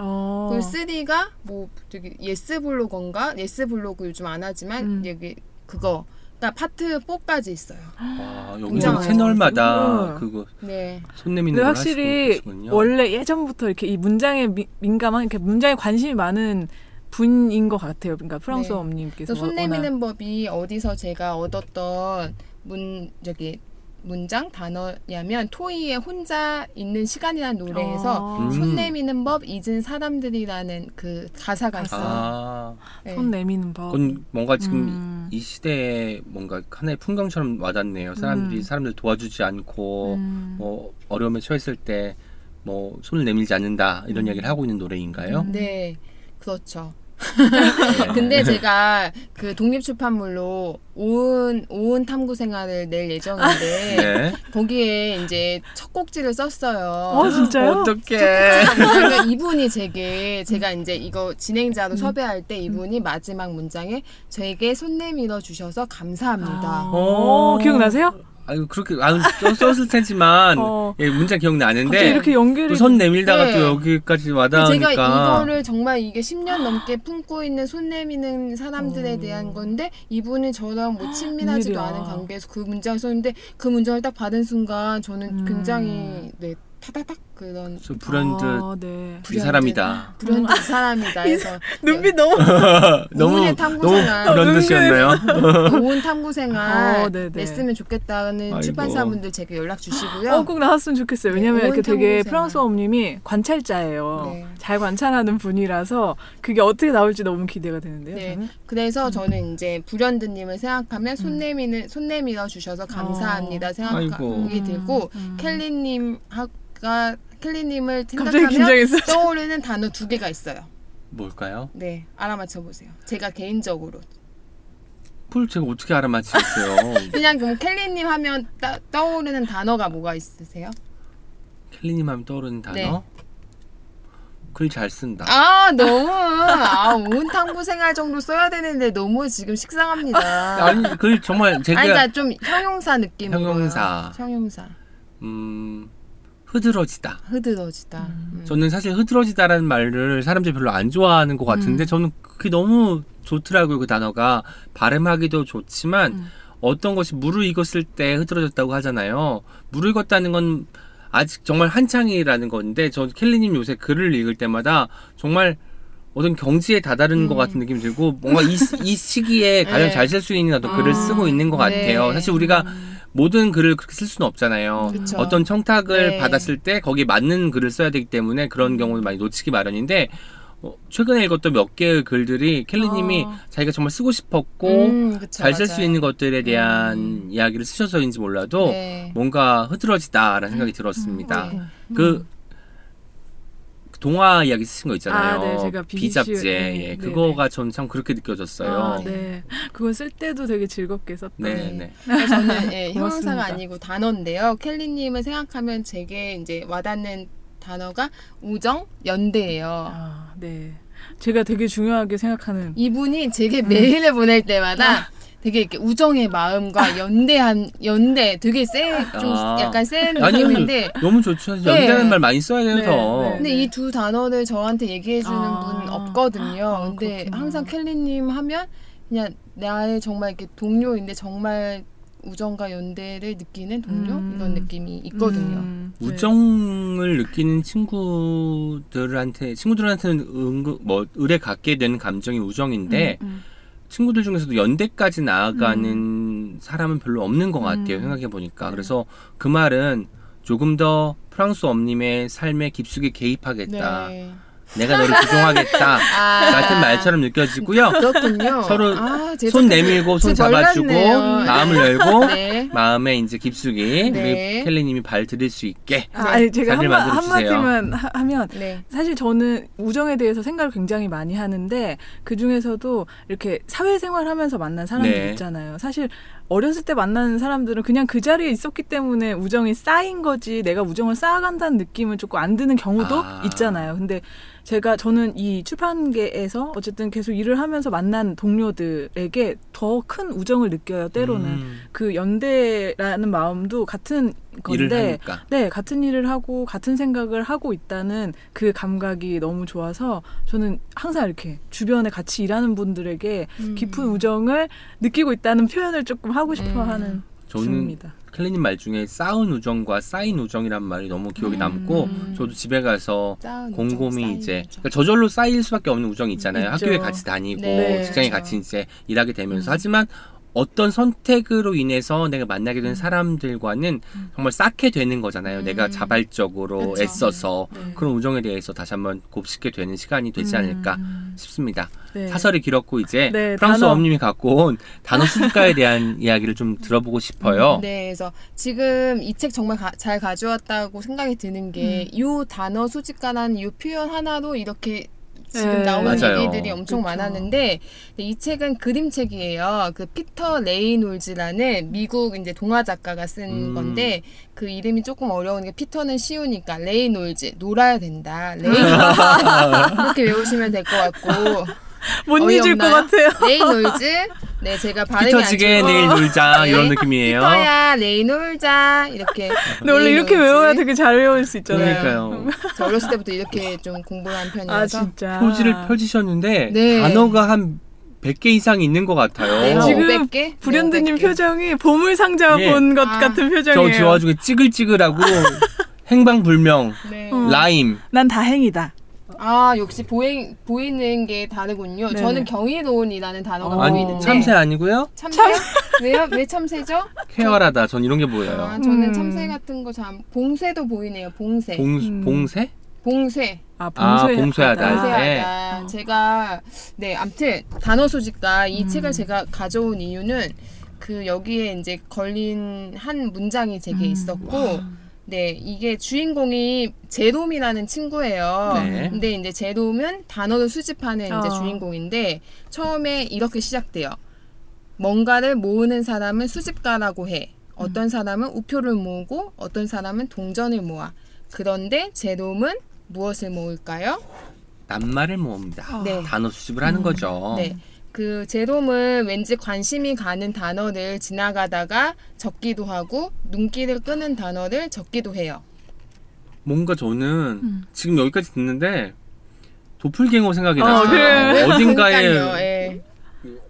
S5: 어.
S4: 그리고 3가 뭐 저기 예스 블로거인가? 예스 블로그 요즘 안 하지만
S5: 음.
S4: 여기 그거. 그러니까 파트 4까지 있어요.
S3: 와, 여기 채널마다
S5: 음.
S3: 그거
S4: 네.
S3: 손 내미는
S5: 근데
S3: 걸
S5: 확실히. 원래 예전부터 이렇게 이 문장에 미- 민감한 이렇게 문장에 관심이 많은 분인 것 같아요. 그러니까 프랑스어
S4: 네.
S5: 엄님께서
S4: 그래서 손
S5: 워낙-
S4: 내미는 법이 어디서 제가 얻었던 문 저기 문장 단어냐면 토이의 혼자 있는 시간이라는 노래에서
S5: 아.
S3: 음.
S4: 손 내미는 법 잊은 사람들이라는 그 가사가 있어요.
S3: 아,
S4: 네.
S5: 손 내미는 법.
S3: 그건 뭔가 지금
S5: 음.
S3: 이 시대에 뭔가 하나의 풍경처럼 와닿네요. 사람들이
S5: 음.
S3: 사람들 도와주지 않고
S5: 음.
S3: 뭐 어려움에 처했을 때 뭐 손을 내밀지 않는다 이런
S5: 음.
S3: 얘기를 하고 있는 노래인가요?
S5: 음.
S4: 네, 그렇죠. 근데 제가 그 독립출판물로 오은 오은 탐구 생활을 낼 예정인데
S3: 네.
S4: 거기에 이제 첫 곡지를 썼어요.
S5: 어 진짜요?
S3: 어떻게?
S4: 그러니까 이분이 제게 제가 이제 이거 진행자로 섭외할 때 이분이 마지막 문장에 저에게 손 내밀어 주셔서 감사합니다.
S5: 아.
S3: 어.
S5: 어, 기억나세요?
S3: 아유 그렇게 아 썼을 테지만
S5: 어.
S3: 예, 문자 기억나는데
S5: 이렇게 연결이
S3: 또손 내밀다가
S4: 네.
S3: 또 여기까지
S4: 제가
S3: 와닿으니까
S4: 이거를 정말 이게 10년 넘게 품고 있는 손 내미는 사람들에
S5: 어.
S4: 대한 건데 이분이 저랑 뭐 친밀하지도. 않은 관계에서 그 문장을 썼는데 그 문장을 딱 받은 순간 저는
S5: 음.
S4: 굉장히 네 타다닥 그런
S3: 저 브랜드
S5: 아, 네.
S3: 이 사람이다.
S4: 브랜드 이 사람이다 해서
S5: 눈빛 너무
S3: 너무
S4: 탐구생활.
S3: 브랜드셨나요?
S4: 좋은 탐구생활
S5: 어, 네네.
S4: 냈으면 좋겠다는
S3: 아이고.
S4: 출판사분들 제게 연락 주시고요.
S5: 어, 꼭 나왔으면 좋겠어요. 왜냐면
S4: 네,
S5: 이렇게 되게
S4: 오은
S5: 프랑스어 엄님이 관찰자예요.
S4: 네.
S5: 잘 관찰하는 분이라서 그게 어떻게 나올지 너무 기대가 되는데요.
S4: 네.
S5: 저는.
S4: 그래서 저는 이제 불현듯님을 생각하면 손
S5: 음.
S4: 내미는 손 내밀어 주셔서 감사합니다
S5: 어.
S4: 생각이. 들고
S5: 음.
S4: 켈리님 가 켈리님을
S5: 갑자기
S4: 생각하면. 떠오르는 단어 두 개가 있어요.
S3: 뭘까요?
S4: 네, 알아맞혀 보세요. 제가 개인적으로
S3: 그걸 제가 어떻게 알아맞히겠어요?
S4: 그냥 그럼 켈리님 하면 따, 떠오르는 단어가 뭐가 있으세요?
S3: 켈리님 하면 떠오르는 단어?
S4: 네.
S3: 글잘 쓴다.
S4: 아 너무 아 온탕부 생활 정도 써야 되는데 너무 지금 식상합니다.
S3: 아니 글 정말 제가
S4: 아니, 그러니까 좀 형용사 느낌으로
S3: 형용사.
S4: 형용사
S3: 음 흐드러지다.
S4: 흐드러지다. 음.
S3: 저는 사실 흐드러지다라는 말을 사람들이 별로 안 좋아하는 것 같은데
S5: 음.
S3: 저는 그게 너무 좋더라고요 그 단어가 발음하기도 좋지만
S5: 음.
S3: 어떤 것이 물을 익었을 때 흐드러졌다고 하잖아요. 물을 익었다는 건 아직 정말 한창이라는 건데 저 켈리님 요새 글을 읽을 때마다 정말 어떤 경지에 다다른
S4: 음.
S3: 것 같은 느낌이 들고 뭔가 이, 시- 이 시기에 가장
S4: 네.
S3: 잘쓸 수 있는 어떤 글을
S5: 아,
S3: 쓰고 있는 것
S4: 네.
S3: 같아요. 사실 우리가 모든 글을 그렇게 쓸 수는 없잖아요.
S4: 그쵸.
S3: 어떤 청탁을
S4: 네.
S3: 받았을 때 거기에 맞는 글을 써야 되기 때문에 그런
S4: 음.
S3: 경우는 많이 놓치기 마련인데 어, 최근에 읽었던 몇 개의 글들이 켈리님이
S5: 아.
S3: 자기가 정말 쓰고 싶었고
S4: 음,
S3: 잘 쓸 수. 있는 것들에 대한
S4: 음.
S3: 이야기를 쓰셔서인지 몰라도
S4: 네.
S3: 뭔가 흐드러지다라는 생각이 들었습니다.
S4: 네.
S3: 그 동화 이야기 쓰신 거 있잖아요.
S5: 아, 네, 제가 비시오- 네,
S3: 예,
S5: 네,
S3: 그거가 전 참 그렇게 느껴졌어요.
S5: 아, 네. 그건 쓸 때도 되게 즐겁게 썼던.
S3: 네,
S4: 네.
S3: 네.
S4: 저는 예. 형용사가 아니고 단어인데요. 켈리님을 생각하면 제게 이제 와닿는 단어가 우정, 연대예요.
S5: 아, 네. 제가 되게 중요하게 생각하는
S4: 이분이 제게 메일을 보낼 때마다 되게 이렇게 우정의 마음과 연대한 연대 되게 세좀
S3: 아.
S4: 약간 센
S3: 아니
S4: 느낌인데
S3: 너무 좋죠.
S4: 네.
S3: 연대라는 말 많이 써야 돼서.
S5: 네, 네.
S4: 근데 이 두 단어를 저한테 얘기해 주는
S5: 아.
S4: 분 없거든요.
S5: 아,
S4: 근데
S5: 그렇구나.
S4: 항상 켈리님 하면 그냥 나의 정말 이렇게 동료인데 정말 우정과 연대를 느끼는 동료
S5: 음.
S4: 이런 느낌이 있거든요.
S5: 음, 네.
S3: 우정을 느끼는 친구들한테 친구들한테는 은근 뭐 의뢰 갖게 되는 감정이 우정인데
S5: 음,
S3: 친구들 중에서도 연대까지 나아가는 사람은 별로 없는 것 같아요.
S5: 음.
S3: 생각해 보니까 그래서 그 말은 조금 더 프랑스 엄님의 삶에 깊숙이 개입하겠다.
S4: 네.
S3: 내가 너를 부정하겠다.
S4: 아.
S3: 같은 말처럼 느껴지고요.
S4: 그렇군요.
S3: 서로
S4: 아,
S3: 제손
S4: 성-
S3: 내밀고 손 잡아주고
S4: 몰랐네요.
S3: 마음을 열고
S4: 네.
S3: 마음에 이제 깊숙이
S4: 네.
S3: 우리 켈리님이 발 들일 수 있게
S5: 아, 아니 제가
S3: 만들어주세요.
S5: 한마디만 하, 하면
S4: 네.
S5: 사실 저는 우정에 대해서 생각을 굉장히 많이 하는데 그 중에서도 이렇게 사회생활하면서 만난 사람들
S3: 네.
S5: 있잖아요. 사실 어렸을 때 만나는 사람들은 그냥 그 자리에 있었기 때문에 우정이 쌓인 거지 내가 우정을 쌓아간다는 느낌은 조금 안 드는 경우도
S3: 아.
S5: 있잖아요. 근데 제가 저는 이 출판계에서 어쨌든 계속 일을 하면서 만난 동료들에게 더 큰 우정을 느껴요. 때로는
S3: 음,
S5: 그 연대라는 마음도 같은 건데 네, 같은 일을 하고 같은 생각을 하고 있다는 그 감각이 너무 좋아서 저는 항상 이렇게 주변에 같이 일하는 분들에게
S4: 음.
S5: 깊은 우정을 느끼고 있다는 표현을 조금 하고 싶어
S4: 음.
S5: 하는
S3: 저는
S5: 중입니다.
S3: 켈리님 말 중에 쌓은 우정과 쌓인 우정이란 말이 너무 기억에 남고
S4: 음.
S3: 저도 집에 가서 곰곰이
S4: 우정,
S3: 이제. 그러니까 저절로 쌓일 수밖에 없는 우정이 있잖아요.
S5: 있죠.
S3: 학교에 같이 다니고
S4: 네,
S3: 직장에
S4: 그렇죠.
S3: 같이 이제 일하게 되면서
S4: 음.
S3: 하지만 어떤 선택으로 인해서 내가 만나게 된 사람들과는 정말 쌓게 되는 거잖아요.
S4: 음.
S3: 내가 자발적으로
S4: 그쵸.
S3: 애써서
S5: 네.
S3: 그런 우정에 대해서 다시 한번 곱씹게 되는 시간이 되지 않을까
S5: 음.
S3: 싶습니다.
S5: 네.
S3: 사설이 길었고 이제
S5: 네,
S3: 프랑스
S5: 단어.
S3: 어머님이 갖고 온 단어 수집가에 대한 이야기를 좀 들어보고 싶어요.
S4: 네, 그래서 지금 이 책 정말 가- 잘 가져왔다고 생각이 드는 게 이 단어 수집가라는 이 표현 하나로 이렇게 지금
S5: 네.
S4: 나오는
S3: 맞아요.
S4: 얘기들이 엄청
S5: 그쵸.
S4: 많았는데 이 책은 그림책이에요. 그 피터 레이놀즈라는 미국 이제 동화 작가가 쓴
S3: 음.
S4: 건데 그 이름이 조금 어려운 게 피터는 쉬우니까 레이놀즈 놀아야 된다. 레이놀즈 이렇게 외우시면 될 것 같고
S5: 못 잊을 것? 같아요.
S4: 레이놀즈 네 제가 발음이 좋고
S3: 내일 놀자
S4: 네.
S3: 이런 느낌이에요.
S4: 피터야 내일 놀자 이렇게
S5: 근데 원래 이렇게
S4: 레이놀즈.
S5: 외워야 되게 잘 외울 수 있잖아요.
S3: 그러니까요.
S4: 저 어렸을 때부터 이렇게 좀 공부를 한 편이어서
S5: 아 진짜.
S3: 표지를 펼치셨는데
S4: 네.
S3: 단어가 한 100개 이상이 있는 것 같아요.
S4: 네,
S5: 지금
S4: 500개?
S5: 불현듯님
S4: 네, 500개.
S5: 표정이 보물 상자
S3: 예.
S5: 본것
S4: 아.
S5: 같은
S3: 저
S5: 표정이에요.
S3: 저 와중에 찌글찌글하고 행방불명,
S4: 네.
S5: 어.
S3: 라임.
S5: 난 다행이다.
S4: 아 역시 보이, 보이는 게 다르군요.
S5: 네네.
S4: 저는 경이로운이라는 단어가
S5: 어.
S4: 보이는데
S3: 참새 아니고요?
S4: 참새? 왜요? 왜 참새죠?
S3: 쾌활하다. 전 이런 게 보여요.
S4: 아, 저는
S5: 음.
S4: 참새 같은 거 참 봉새도 보이네요. 봉새.
S3: 봉
S5: 음.
S3: 봉새?
S4: 봉쇄.
S5: 아,
S3: 아,
S5: 봉쇄
S3: 봉쇄하다.
S5: 하다.
S4: 봉쇄하다. 제가 네, 암튼 단어 수집가 이
S5: 음.
S4: 책을 제가 가져온 이유는 그 여기에 이제 걸린 한 문장이 제게
S5: 음.
S4: 있었고 네, 이게 주인공이 제롬이라는 친구예요.
S3: 네.
S4: 근데 이제 제롬은 단어를 수집하는 이제
S5: 어.
S4: 주인공인데 처음에 이렇게 시작돼요. 뭔가를 모으는 사람은 수집가라고 해. 어떤 사람은 우표를 모으고 어떤 사람은 동전을 모아. 그런데 제롬은 무엇을 모을까요?
S3: 낱말을 모읍니다.
S4: 네.
S3: 단어 수집을 하는 거죠.
S4: 네. 그 제롬은 왠지 관심이 가는 단어를 지나가다가 적기도 하고 눈길을 끄는 단어를 적기도 해요.
S3: 뭔가 저는
S5: 음.
S3: 지금 여기까지 듣는데 도플갱어 생각이
S5: 어,
S3: 났어요.
S5: 그래.
S3: 어딘가에
S4: 그러니까요. 예.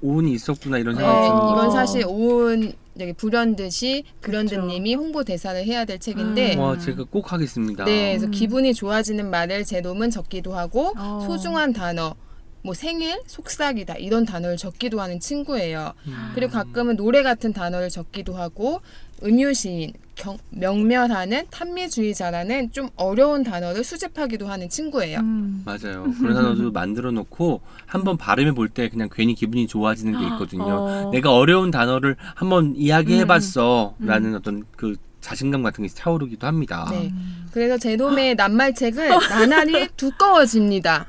S3: 오은이 있었구나 이런
S4: 네,
S3: 생각이 드는
S4: 이건
S3: 거.
S4: 사실 오은 여기 불현듯이 불현듯님이 홍보 대사를 해야 될 책인데
S5: 음.
S3: 와 제가 꼭 하겠습니다.
S4: 네, 그래서
S5: 음.
S4: 기분이 좋아지는 말을 제롬은 적기도 하고
S5: 어.
S4: 소중한 단어 뭐 생일, 속삭이다 이런 단어를 적기도 하는 친구예요.
S3: 음.
S4: 그리고 가끔은 노래 같은 단어를 적기도 하고 음유시인, 경- 명멸하는 탐미주의자라는 좀 어려운 단어를 수집하기도 하는 친구예요.
S5: 음.
S3: 맞아요. 그런 단어도 만들어 놓고 한번 발음해 볼 때 그냥 괜히 기분이 좋아지는 게 있거든요.
S5: 어.
S3: 내가 어려운 단어를 한번 이야기해
S5: 음,
S3: 봤어라는 어떤 그 자신감 같은 게 차오르기도 합니다.
S4: 네. 그래서 제돔의 낱말책은 나날이 두꺼워집니다.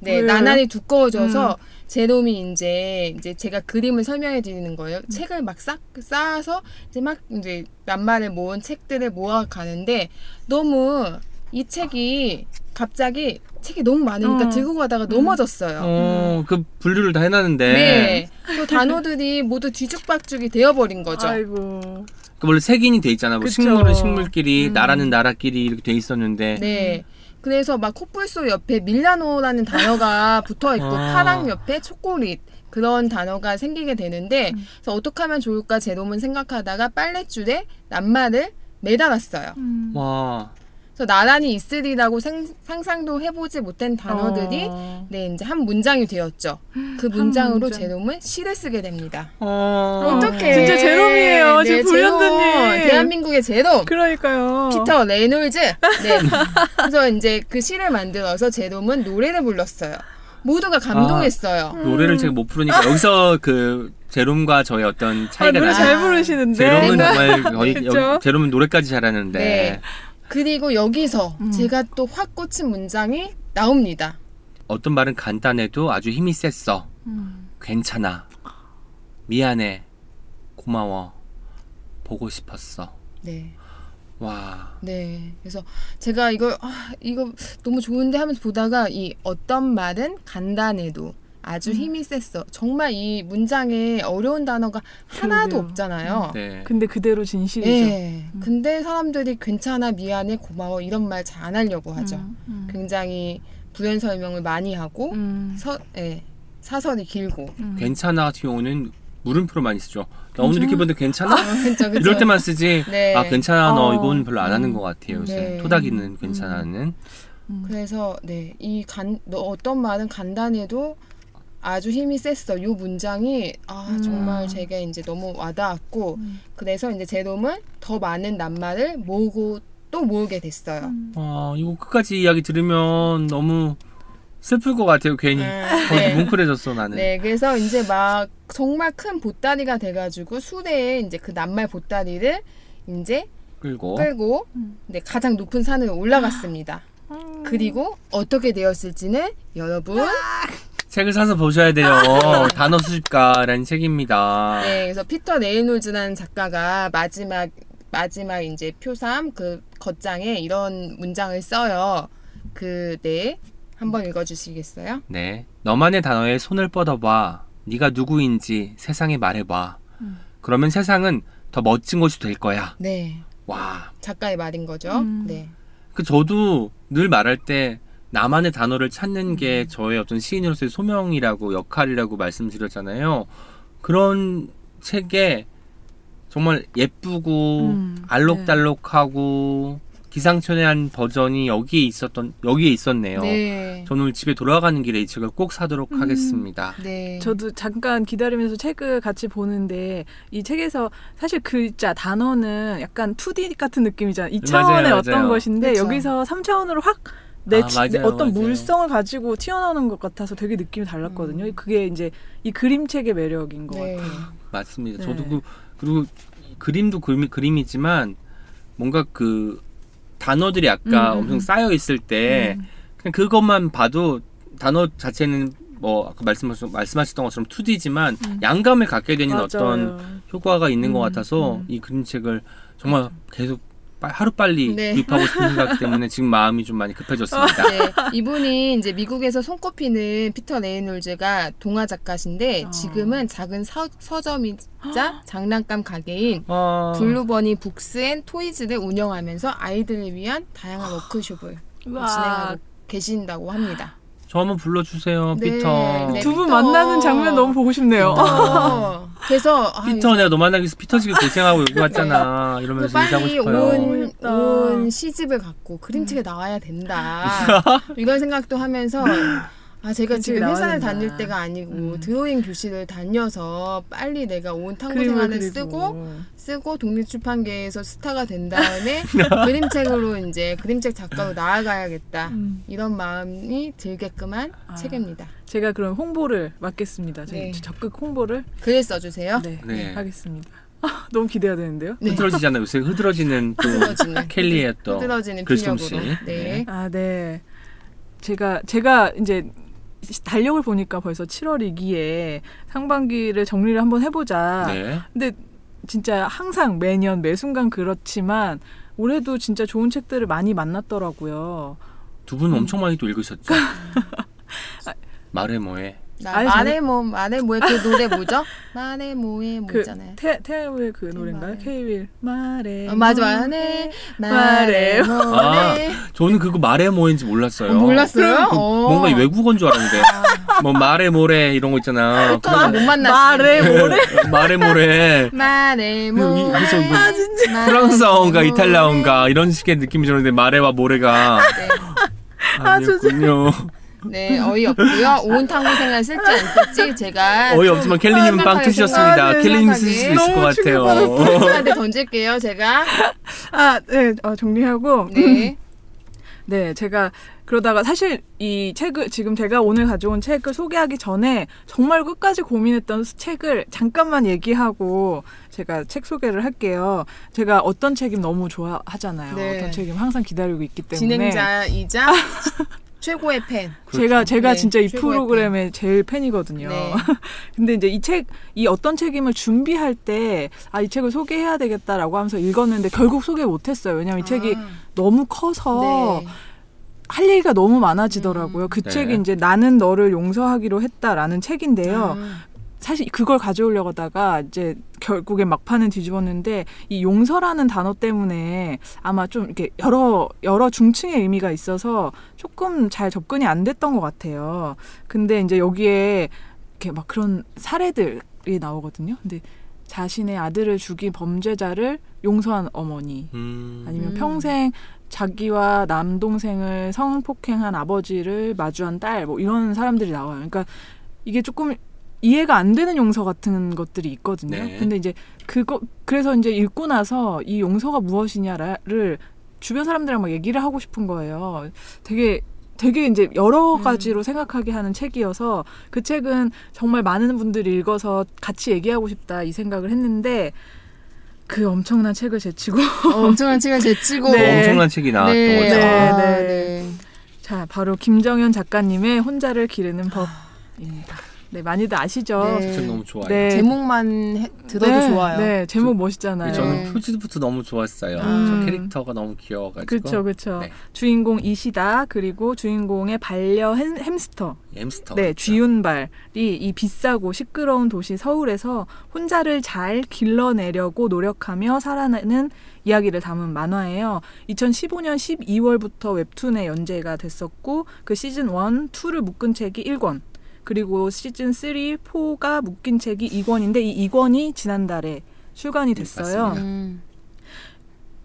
S4: 네,
S5: 왜요?
S4: 나날이 두꺼워져서 제돔이 이제 이제 제가 그림을 설명해 드리는 거예요.
S5: 음.
S4: 책을 막싹 쌓아서 이제 막 이제 낱말을 모은 책들을 모아 가는데 너무 이 책이 갑자기 책이 너무 많으니까
S5: 어.
S4: 들고 가다가 넘어졌어요.
S3: 어, 그 분류를 다 해놨는데
S4: 네. 또 단어들이 모두 뒤죽박죽이 되어버린 거죠.
S5: 아이고.
S3: 그 원래 색인이 돼 있잖아. 뭐
S5: 그쵸.
S3: 식물은 식물끼리,
S5: 음.
S3: 나라는 나라끼리 이렇게 돼 있었는데
S4: 네. 그래서 막 코뿔소 옆에 밀라노라는 단어가 붙어 있고
S3: 아.
S4: 파랑 옆에 초콜릿 그런 단어가 생기게 되는데
S5: 음.
S4: 그래서 어떻게 하면 좋을까 제롬은 생각하다가 빨랫줄에 낱말을 매달았어요.
S5: 음.
S3: 와,
S4: 그래서 나란히 있으리라고 생- 상상도 해보지 못한 단어들이
S5: 어.
S4: 네 이제 한 문장이 되었죠. 그 문장으로
S5: 문장.
S4: 제롬은 시를 쓰게 됩니다.
S3: 어,
S4: 어떡해.
S5: 진짜 제롬이에요. 지금
S4: 제롬.
S5: 불현듯님.
S4: 대한민국의 제롬.
S5: 그러니까요.
S4: 피터 레놀즈. 네. 그래서 이제 그 시를 만들어서 제롬은 노래를 불렀어요. 모두가 감동했어요.
S3: 노래를 제가 못 부르니까 여기서 그 제롬과 저의 어떤
S5: 아,
S3: 차이가
S5: 노래
S3: 나요.
S5: 잘 부르시는데.
S3: 제롬은 정말 거의? 여기, 제롬은 노래까지 잘하는데
S4: 네. 그리고 여기서
S5: 음.
S4: 제가 또 확 꽂힌 문장이 나옵니다.
S3: 어떤 말은 간단해도 아주 힘이 셌어.
S5: 음.
S3: 괜찮아. 미안해. 고마워. 보고 싶었어.
S4: 네.
S3: 와.
S4: 네. 그래서 제가 이걸 아, 이거 너무 좋은데 하면서 보다가 이 어떤 말은 간단해도 아주 힘이 셌어. 정말 이 문장에 어려운 단어가 하나도
S5: 그러게요.
S4: 없잖아요.
S3: 네.
S5: 근데 그대로 진실이죠.
S4: 네. 근데 사람들이 괜찮아, 미안해, 고마워 이런 말 잘 안 하려고 하죠.
S5: 음, 음.
S4: 굉장히 부연 설명을 많이 하고
S5: 음.
S4: 서, 예, 사설이 길고.
S5: 음.
S3: 괜찮아 같은 경우는 물음표로 많이 쓰죠. 나 오늘 이렇게 보는데 괜찮아?
S4: 어, 그쵸, 그쵸.
S3: 이럴 때만 쓰지.
S4: 네.
S3: 아 괜찮아 너
S5: 어.
S3: 이건 별로 안 하는
S5: 음.
S3: 것 같아요. 요새
S4: 네.
S3: 토닥이는 괜찮아는.
S4: 그래서 네, 이 간, 너 어떤 말은 간단해도 아주 힘이 셌어. 요 문장이 아
S5: 음.
S4: 정말 제게 이제 너무 와닿았고
S5: 음.
S4: 그래서 이제 제롬은 더 많은 낱말을 모으고 또 모으게 됐어요.
S5: 음.
S3: 와 이거 끝까지 이야기 들으면 너무 슬플 것 같아요. 괜히
S4: 음,
S3: 어,
S4: 네.
S3: 뭉클해졌어 나는.
S4: 네, 그래서 이제 막 정말 큰 보따리가 돼가지고 수레에 이제 그 낱말 보따리를 이제
S3: 끌고
S4: 끌고
S5: 음.
S4: 네, 가장 높은 산을 올라갔습니다. 그리고 어떻게 되었을지는 여러분
S3: 책을 사서 보셔야 돼요. 단어 수집가라는 책입니다.
S4: 네, 그래서 피터 레이놀즈라는 작가가 마지막 마지막 이제 표삼 그 겉장에 이런 문장을 써요. 그 네. 한번 읽어 주시겠어요?
S3: 네. 너만의 단어에 손을 뻗어 봐. 네가 누구인지 세상에 말해 봐.
S5: 음.
S3: 그러면 세상은 더 멋진 곳이 될 거야.
S4: 네.
S3: 와.
S4: 작가의 말인 거죠.
S5: 음.
S4: 네.
S3: 그 저도 늘 말할 때 나만의 단어를 찾는
S5: 음.
S3: 게 저의 어떤 시인으로서의 소명이라고 역할이라고 말씀드렸잖아요. 그런 책에 정말 예쁘고
S5: 음,
S3: 알록달록하고 기상천외한 버전이 여기에 있었던 여기에 있었네요.
S4: 네.
S3: 저는 오늘 집에 돌아가는 길에 이 책을 꼭 사도록
S5: 음.
S3: 하겠습니다.
S4: 네.
S5: 저도 잠깐 기다리면서 책을 같이 보는데 이 책에서 사실 글자 단어는 약간 2D 같은 느낌이잖아요. 2차원의
S3: 맞아요,
S5: 어떤
S3: 맞아요.
S5: 것인데
S4: 그쵸.
S5: 여기서 3차원으로 확 내,
S3: 아, 맞아요,
S5: 어떤
S3: 맞아요.
S5: 물성을 가지고 튀어나오는 것 같아서 되게 느낌이 달랐거든요. 그게 이제 이 그림책의 매력인 것
S4: 네.
S5: 같아요.
S3: 맞습니다.
S5: 네.
S3: 저도 그 그리고 그림도 그림, 그림이지만 뭔가 그 단어들이 아까
S5: 음, 음,
S3: 엄청
S5: 음.
S3: 쌓여 있을 때
S5: 음.
S3: 그냥 그것만 봐도 단어 자체는 뭐 아까 말씀하셨, 말씀하셨던 것처럼 2D지만
S5: 음.
S3: 양감을 갖게 되는
S5: 맞아요.
S3: 어떤 효과가 있는 것
S5: 음,
S3: 같아서
S5: 음.
S3: 이 그림책을 정말 계속 빠- 하루 빨리
S4: 네.
S3: 구입하고 싶은 생각 때문에 지금 마음이 좀 많이 급해졌습니다.
S4: 네, 이분이 이제 미국에서 손꼽히는 피터 레이놀즈가 동화 작가신데
S5: 어.
S4: 지금은 작은 서, 서점이자 장난감 가게인
S3: 아,
S4: 블루버니 북스 앤 토이즈를 운영하면서 아이들을 위한 다양한 워크숍을. 진행하고 계신다고 합니다.
S3: 저 한번 불러주세요,
S4: 네,
S3: 피터.
S4: 네.
S5: 두 분
S4: 피터.
S5: 만나는 장면 너무 보고 싶네요.
S4: 어, 그래서 아,
S3: 피터 내가 너 만나기 위해서 피터 지금 고생하고 여기 왔잖아
S4: 그
S3: 이러면서 인사하고
S4: 빨리
S3: 싶어요.
S4: 온. 온 시집을 갖고 그림책에 나와야 된다. 이런 생각도 하면서 아 제가 지금 회사를
S5: 된다.
S4: 다닐 때가 아니고
S5: 음.
S4: 드로잉 교실을 다녀서 빨리 내가 온 탐구 생활을. 쓰고 쓰고 독립출판계에서 스타가 된 다음에 그림책으로 이제 그림책 작가로 나아가야겠다
S5: 음.
S4: 이런 마음이 들게끔 한
S5: 아.
S4: 책입니다.
S5: 제가 그럼 홍보를 맡겠습니다.
S4: 네.
S5: 적극 홍보를
S4: 글 써주세요.
S5: 네,
S3: 네.
S5: 하겠습니다. 아, 너무 기대가 되는데요.
S4: 네.
S3: 흐드러지잖아요. 요새 흐드러지는 또
S4: 흐드러지는
S3: 켈리의 또
S4: 흐드러지는
S3: 글솜씨.
S4: 네.
S3: 네.
S5: 아, 네. 제가 제가 이제 달력을 보니까 벌써 7월이기에 상반기를 정리를 한번 해보자.
S3: 네.
S5: 근데 진짜 항상 매년 매 순간 그렇지만 올해도 진짜 좋은 책들을 많이 만났더라고요.
S3: 두 분은
S5: 음.
S3: 엄청 많이 또 읽으셨죠? 말해 뭐해.
S4: 말해 뭐 말해 뭐의 그 노래 뭐죠? 말해 뭐에
S5: 뭐그
S4: 있잖아요.
S5: 태, 태우의 그 노래인가요? 케이윌 말해
S4: 어, 맞아
S5: 뭐해.
S4: 말해 뭐해
S3: 저는 그거 말해 뭐인지 몰랐어요.
S4: 어, 몰랐어요?
S3: 그
S4: 어.
S3: 뭔가 외국어인 줄 알았는데 뭐 말해 뭐래 이런 거 있잖아.
S4: 또는 못 만났어.
S5: 말해 뭐래
S3: 말해 뭐래.
S4: 말해
S3: 그 이-
S4: 뭐해.
S3: 그래서 이거
S4: 말해
S3: 프랑스어인가. 이탈리아어인가 이런 식의 느낌이 들었는데 말해와 모래가
S4: 네.
S3: 아니었군요.
S4: 네, 어이없고요. 온 탐구 생활 쓸지 안 쓸지 제가
S3: 어이없지만 켈리님은 빵 터지셨습니다.
S5: 아, 네,
S3: 켈리님. 쓰실 수 있을 것 같아요.
S4: 친구한테 던질게요. 제가
S5: 아, 네. 어, 정리하고
S4: 네.
S5: 네, 제가 그러다가 사실 이 책을 지금 제가 오늘 가져온 책을 소개하기 전에 정말 끝까지 고민했던 수- 책을 잠깐만 얘기하고 제가 책 소개를 할게요. 제가 어떤 책임 너무 좋아하잖아요.
S4: 네.
S5: 어떤 책임 항상 기다리고 있기 때문에
S4: 진행자이자 최고의 팬.
S5: 제가 제가
S4: 네,
S5: 진짜 이 프로그램의 제일 팬이거든요.
S4: 네.
S5: 근데 이제 이 책, 이 어떤 책임을 준비할 때, 아, 이 책을 소개해야 되겠다라고 하면서 읽었는데 결국 소개 못했어요. 왜냐면 이 책이
S4: 아,
S5: 너무 커서
S4: 네.
S5: 할 얘기가 너무 많아지더라고요.
S4: 음.
S5: 그
S3: 네.
S5: 책이 이제 나는 너를 용서하기로 했다라는 책인데요.
S4: 아,
S5: 사실 그걸 가져오려고 하다가 이제 결국에 막판은 뒤집었는데 이 용서라는 단어 때문에 아마 좀 이렇게 여러 여러 중층의 의미가 있어서 조금 잘 접근이 안 됐던 것 같아요. 근데 이제 여기에 이렇게 막 그런 사례들이 나오거든요. 근데 자신의 아들을 죽인 범죄자를 용서한 어머니
S3: 음.
S5: 아니면
S4: 음.
S5: 평생 자기와 남동생을 성폭행한 아버지를 마주한 딸 뭐 이런 사람들이 나와요. 그러니까 이게 조금 이해가 안 되는 용서 같은 것들이 있거든요.
S3: 네.
S5: 근데 이제 그거 그래서 이제 읽고 나서 이 용서가 무엇이냐를 주변 사람들이랑 막 얘기를 하고 싶은 거예요. 되게 되게 이제 여러
S4: 음.
S5: 가지로 생각하게 하는 책이어서 그 책은 정말 많은 분들이 읽어서 같이 얘기하고 싶다 이 생각을 했는데 그 엄청난 책을 제치고
S4: 어, 엄청난 책을 제치고
S5: 네.
S3: 엄청난 책이 나왔던
S4: 네.
S3: 거죠.
S5: 네.
S4: 아,
S5: 네.
S4: 네.
S5: 자, 바로 김정현 작가님의 혼자를 기르는 법입니다. 네, 많이들 아시죠?
S4: 네.
S3: 책 너무 좋아요.
S5: 네.
S4: 제목만 해- 들어도
S5: 네,
S4: 좋아요.
S5: 네, 제목
S3: 저-
S5: 멋있잖아요.
S3: 저는
S4: 네.
S3: 표지부터 너무 좋았어요.
S5: 음.
S3: 저 캐릭터가 너무 귀여워가지고.
S5: 그렇죠, 그렇죠.
S3: 네.
S5: 주인공 이시다 그리고 주인공의 반려 햄, 햄스터,
S3: 햄스터.
S5: 네,
S3: 그렇죠.
S5: 쥐윤발이 이 비싸고 시끄러운 도시 서울에서 혼자를 잘 길러내려고 노력하며 살아내는 이야기를 담은 만화예요. 2015년 12월부터 웹툰에 연재가 됐었고 그 시즌 1, 2를 묶은 책이 1권. 그리고 시즌 3, 4가 묶인 책이 2권인데 이 2권이 지난달에 출간이 됐어요.
S3: 맞습니다.
S4: 음.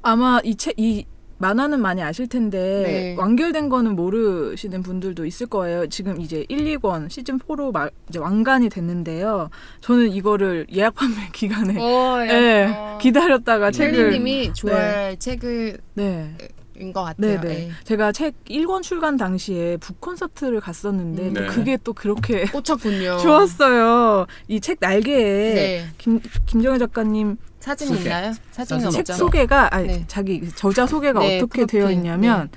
S5: 아마 이 책, 이 만화는 많이 아실 텐데
S4: 네.
S5: 완결된 거는 모르시는 분들도 있을 거예요. 지금 이제 1, 2권 시즌 4로 마, 이제 완간이 됐는데요. 저는 이거를 예약 판매 기간에
S4: 어,
S5: 네,
S4: 어.
S5: 기다렸다가 책을
S4: 첼리님이 좋아할 책을
S5: 네.
S4: 인것 같아요.
S5: 네, 네.
S4: 네.
S5: 제가 책 1권 출간 당시에 북 콘서트를 갔었는데
S4: 음.
S5: 또
S3: 네.
S5: 그게 또 그렇게
S4: 꽂혔군요.
S5: 좋았어요. 이 책 날개에
S4: 네.
S5: 김 김정혜 작가님
S4: 사진
S3: 소개.
S4: 있나요? 사진
S5: 책
S4: 없죠.
S5: 소개가 아니
S4: 네.
S5: 자기 저자 소개가
S4: 네,
S5: 어떻게
S4: 프로필.
S5: 되어 있냐면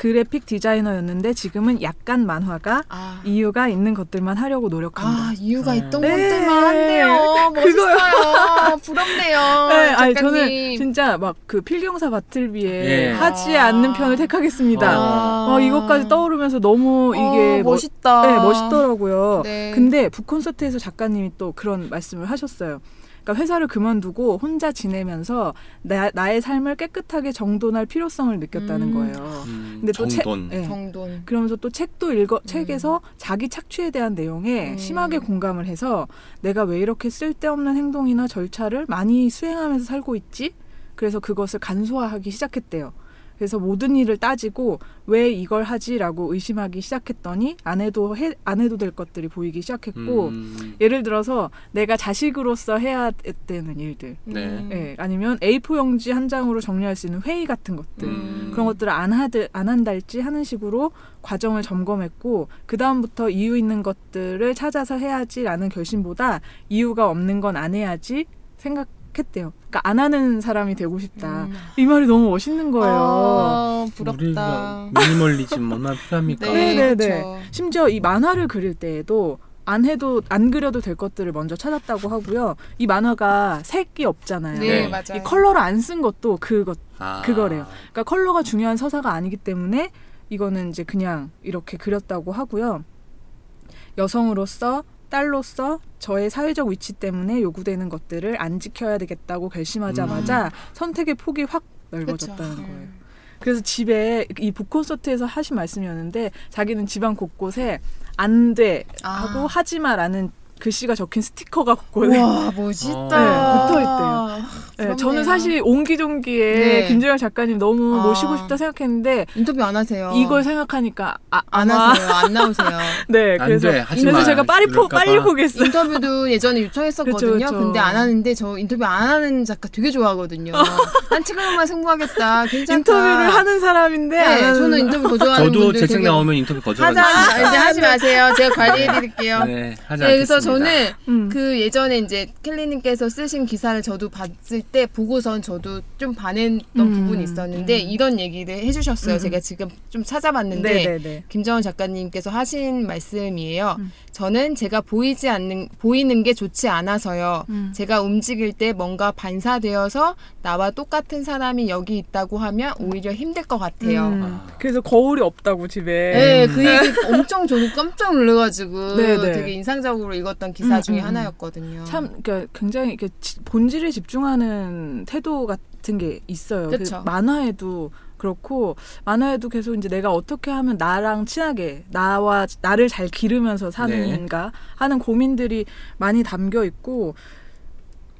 S5: 그래픽 디자이너였는데 지금은 약간 만화가
S4: 아,
S5: 이유가 있는 것들만 하려고 노력한다.
S4: 아 이유가
S3: 네.
S4: 있던
S5: 네.
S4: 것들만 한대요.
S5: 그거요.
S4: 멋있어요. 부럽네요.
S5: 네, 아니
S4: 작가님.
S5: 저는 진짜 막 그 필경사 바틀비에
S3: 예.
S5: 하지
S4: 아.
S5: 않는 편을 택하겠습니다.
S3: 아.
S5: 어, 이것까지 떠오르면서 너무 이게
S4: 어,
S5: 뭐-
S4: 멋있다.
S5: 네, 멋있더라고요.
S4: 네.
S5: 근데 북콘서트에서 작가님이 또 그런 말씀을 하셨어요. 그러니까 회사를 그만두고 혼자 지내면서 나, 나의 삶을 깨끗하게 정돈할 필요성을 느꼈다는
S4: 음.
S5: 거예요.
S3: 음,
S5: 근데 또 책-
S3: 정돈.
S5: 네.
S4: 정돈.
S5: 그러면서 또 책도 읽어 책에서 자기 착취에 대한 내용에
S4: 음.
S5: 심하게 공감을 해서 내가 왜 이렇게 쓸데없는 행동이나 절차를 많이 수행하면서 살고 있지? 그래서 그것을 간소화하기 시작했대요. 그래서 모든 일을 따지고 왜 이걸 하지라고 의심하기 시작했더니 안 해도 해, 안 해도 될 것들이 보이기 시작했고
S3: 음,
S5: 예를 들어서 내가 자식으로서 해야 되는 일들
S3: 네.
S5: 예, 아니면 A4 용지 한 장으로 정리할 수 있는 회의 같은 것들
S3: 음.
S5: 그런 것들을 안 하들 안 한달지 하는 식으로 과정을 점검했고 그 다음부터 이유 있는 것들을 찾아서 해야지라는 결심보다 이유가 없는 건 안 해야지 생각 했대요. 그러니까 안 하는 사람이 되고 싶다.
S4: 음.
S5: 이 말이 너무 멋있는 거예요.
S4: 아, 부럽다.
S3: 우리가 미니멀리즘 얼마나 필요합니까?
S5: 네, 네, 네.
S4: 그렇죠.
S5: 심지어 이 만화를 그릴 때에도 안 해도 안 그려도 될 것들을 먼저 찾았다고 하고요. 이 만화가 색이 없잖아요.
S4: 네,
S3: 네.
S4: 맞아요.
S5: 이 컬러를 안 쓴 것도 그것
S3: 아.
S5: 그거래요. 그러니까 컬러가 중요한 서사가 아니기 때문에 이거는 이제 그냥 이렇게 그렸다고 하고요. 여성으로서 딸로서 저의 사회적 위치 때문에 요구되는 것들을 안 지켜야 되겠다고 결심하자마자 선택의 폭이 확 넓어졌다는
S4: 그쵸.
S5: 거예요. 그래서 집에 이 북콘서트에서 하신 말씀이었는데 자기는 집안 곳곳에 안 돼 하고
S4: 아.
S5: 하지 마라는 글씨가 적힌 스티커가 곳곳에
S4: 와 멋있다.
S5: 네, 붙어 있대요. 네,
S4: 부럽네요.
S5: 저는 사실 옹기종기에
S4: 네.
S5: 김조영 작가님 너무
S4: 아.
S5: 모시고 싶다 생각했는데
S4: 인터뷰 안 하세요.
S5: 이걸 생각하니까 아,
S4: 안
S5: 아마
S4: 하세요. 안 나오세요.
S5: 네
S3: 안
S5: 그래서
S3: 돼,
S5: 그래서
S3: 마.
S5: 제가 빨리 포 빨리
S3: 봐.
S5: 보겠어요.
S4: 인터뷰도 예전에 요청했었거든요.
S5: 그쵸, 그쵸.
S4: 근데 안 하는데 저 인터뷰 안 하는 작가 되게 좋아하거든요. 난 책으로만 승부하겠다. 괜찮다.
S5: 인터뷰를 하는 사람인데 안
S4: 네,
S5: 하는
S4: 저는 인터뷰 거절하는
S3: 저도 제책
S4: 되게
S3: 나오면 인터뷰
S4: 하자.
S3: 거절하겠습니다.
S4: 이제 하지 마세요. 제가 관리해 드릴게요.
S3: 네, 하지
S4: 네, 그래서. 저는
S5: 음.
S4: 그 예전에 이제 켈리님께서 쓰신 기사를 저도 봤을 때 보고선 저도 좀 반했던
S5: 음,
S4: 부분이 있었는데
S5: 음.
S4: 이런 얘기를 해주셨어요.
S5: 음.
S4: 제가 지금 좀 찾아봤는데
S5: 네네네.
S4: 김정은 작가님께서 하신 말씀이에요.
S5: 음.
S4: 저는 제가 보이지 않는 보이는 게 좋지 않아서요.
S5: 음.
S4: 제가 움직일 때 뭔가 반사되어서 나와 똑같은 사람이 여기 있다고 하면 오히려 힘들 것 같아요.
S5: 음.
S3: 아.
S5: 그래서 거울이 없다고 집에.
S4: 네, 그 얘기 엄청 저도 깜짝 놀라가지고
S5: 네, 네.
S4: 되게 인상적으로 읽었던 기사
S5: 음,
S4: 중에
S5: 음, 음.
S4: 하나였거든요.
S5: 참 그러니까 굉장히 이렇게 본질에 집중하는 태도 같은 게 있어요. 그. 만화에도 그렇고 만화에도 계속 이제 내가 어떻게 하면 나랑 친하게 나와 나를 잘 기르면서 사는가 하는 고민들이 많이 담겨 있고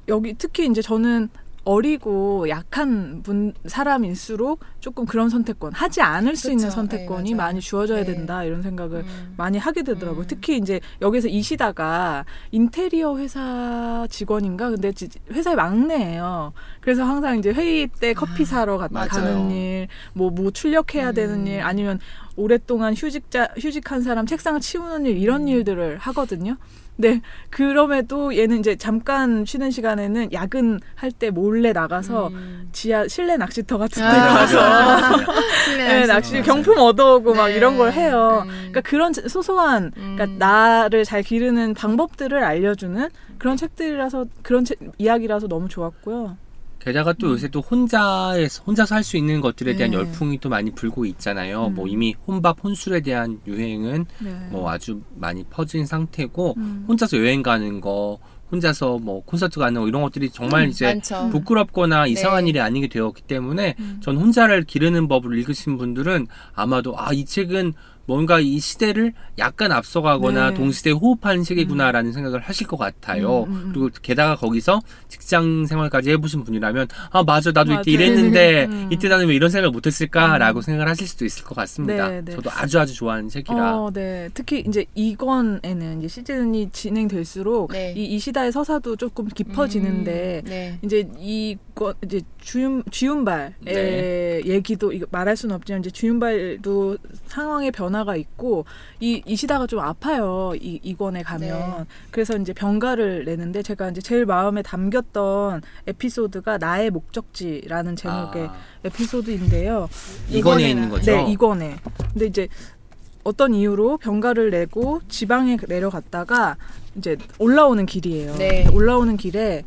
S5: 여기 특히 이제 저는 어리고 약한 분 사람일수록 조금 그런 선택권 하지 않을 수
S4: 그쵸.
S5: 있는
S4: 네,
S5: 선택권이
S4: 맞아요.
S5: 많이 주어져야
S4: 네.
S5: 된다 이런 생각을
S4: 음.
S5: 많이 하게 되더라고요.
S4: 음.
S5: 특히 이제 여기서 이 시다가 인테리어 회사 직원인가 근데 지- 회사의 막내예요. 그래서 항상 이제 회의 때 커피 사러 가. 가는 일, 뭐뭐 출력해야
S4: 음.
S5: 되는 일, 아니면 오랫동안 휴직자 휴직한 사람 책상을 치우는 일 이런
S4: 음.
S5: 일들을 하거든요. 네, 그럼에도 얘는 이제 잠깐 쉬는 시간에는 야근할 때 몰래 나가서
S4: 음.
S5: 지하 실내 낚시터 같은 데
S4: 아,
S5: 가서.
S4: 실내
S5: 네,
S4: 낚시.
S5: 경품 얻어오고 막
S4: 네.
S5: 이런 걸 해요.
S4: 음.
S5: 그러니까 그런 소소한 그러니까
S4: 음.
S5: 나를 잘 기르는 방법들을 알려주는 그런 책들이라서 그런 책, 이야기라서 너무 좋았고요.
S3: 게다가 또 요새 또 혼자에서 혼자서 할 수 있는 것들에 대한
S4: 네.
S3: 열풍이 또 많이 불고 있잖아요.
S5: 음.
S3: 뭐 이미 혼밥 혼술에 대한 유행은
S5: 네.
S3: 뭐 아주 많이 퍼진 상태고
S5: 음.
S3: 혼자서 여행 가는 거, 혼자서 뭐 콘서트 가는 거 이런 것들이 정말
S5: 음,
S3: 이제
S4: 많죠.
S3: 부끄럽거나 이상한
S4: 네.
S3: 일이 아니게 되었기 때문에
S5: 음.
S3: 전 혼자를 기르는 법을 읽으신 분들은 아마도 아 이 책은 뭔가 이 시대를 약간 앞서가거나
S5: 네.
S3: 동시대에 호흡하는 책이구나라는 생각을 하실 것 같아요.
S5: 음, 음, 음.
S3: 그리고 게다가 거기서 직장 생활까지 해보신 분이라면 아 맞아 나도
S5: 맞아요.
S3: 이때 이랬는데
S5: 음.
S3: 이때 나는 왜 이런 생각을 못했을까라고 생각을 하실 수도 있을 것 같습니다.
S5: 네, 네.
S3: 저도 아주 아주 좋아하는 책이라.
S5: 어, 네. 특히 이제 이권에는 이제 시즌이 진행될수록
S4: 네.
S5: 이 이 시다의 서사도 조금 깊어지는데
S4: 음, 네.
S5: 이제 이권 이제 주윤 주윤발의
S3: 네.
S5: 얘기도 이거 말할 수는 없지만 이제 주윤발도 상황의 변화 가 있고 이 이시다가 좀 아파요 이 이권에 가면
S4: 네.
S5: 그래서 이제 병가를 내는데 제가 이제 제일 마음에 담겼던 에피소드가 나의 목적지라는 제목의
S3: 아,
S5: 에피소드인데요.
S3: 이권에 있는 거죠.
S5: 네, 이권에. 근데 이제 어떤 이유로 병가를 내고 지방에 내려갔다가 이제 올라오는 길이에요.
S4: 네.
S5: 올라오는 길에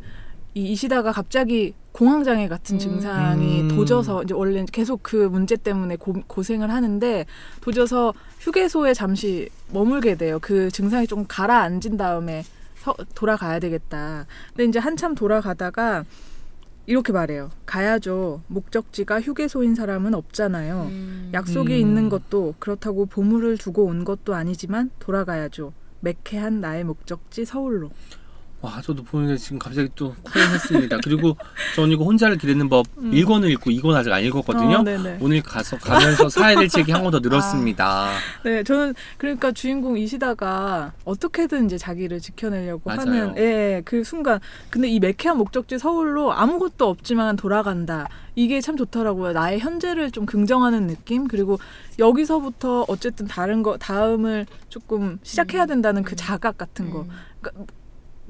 S5: 이 이시다가 갑자기 공황장애 같은
S4: 음.
S5: 증상이
S3: 음.
S5: 도져서 이제 원래 계속 그 문제 때문에 고, 고생을 하는데 도져서 휴게소에 잠시 머물게 돼요. 그 증상이 좀 가라앉은 다음에 서, 돌아가야 되겠다. 근데 이제 한참 돌아가다가 이렇게 말해요. 가야죠. 목적지가 휴게소인 사람은 없잖아요.
S4: 음.
S5: 약속이
S3: 음.
S5: 있는 것도 그렇다고 보물을 두고 온 것도 아니지만 돌아가야죠. 매캐한 나의 목적지 서울로.
S3: 와 저도 보는데 지금 갑자기 또 쿨했습니다. 그리고 저는 이거 혼자를 기르는 법
S5: 음.
S3: 1권을 읽고 2권 아직 안 읽었거든요.
S5: 어.
S3: 오늘 가서 가면서 사야 될 책이 한 권 더 늘었습니다.
S5: 네, 저는 그러니까 주인공 이시다가 어떻게든 이제 자기를 지켜내려고
S3: 맞아요.
S5: 하는 예, 예, 그 순간 근데 이 매캐한 목적지 서울로 아무것도 없지만 돌아간다. 이게 참 좋더라고요. 나의 현재를 좀 긍정하는 느낌 그리고 여기서부터 어쨌든 다른 거 다음을 조금 시작해야 된다는 그 자각 같은 거.
S4: 음.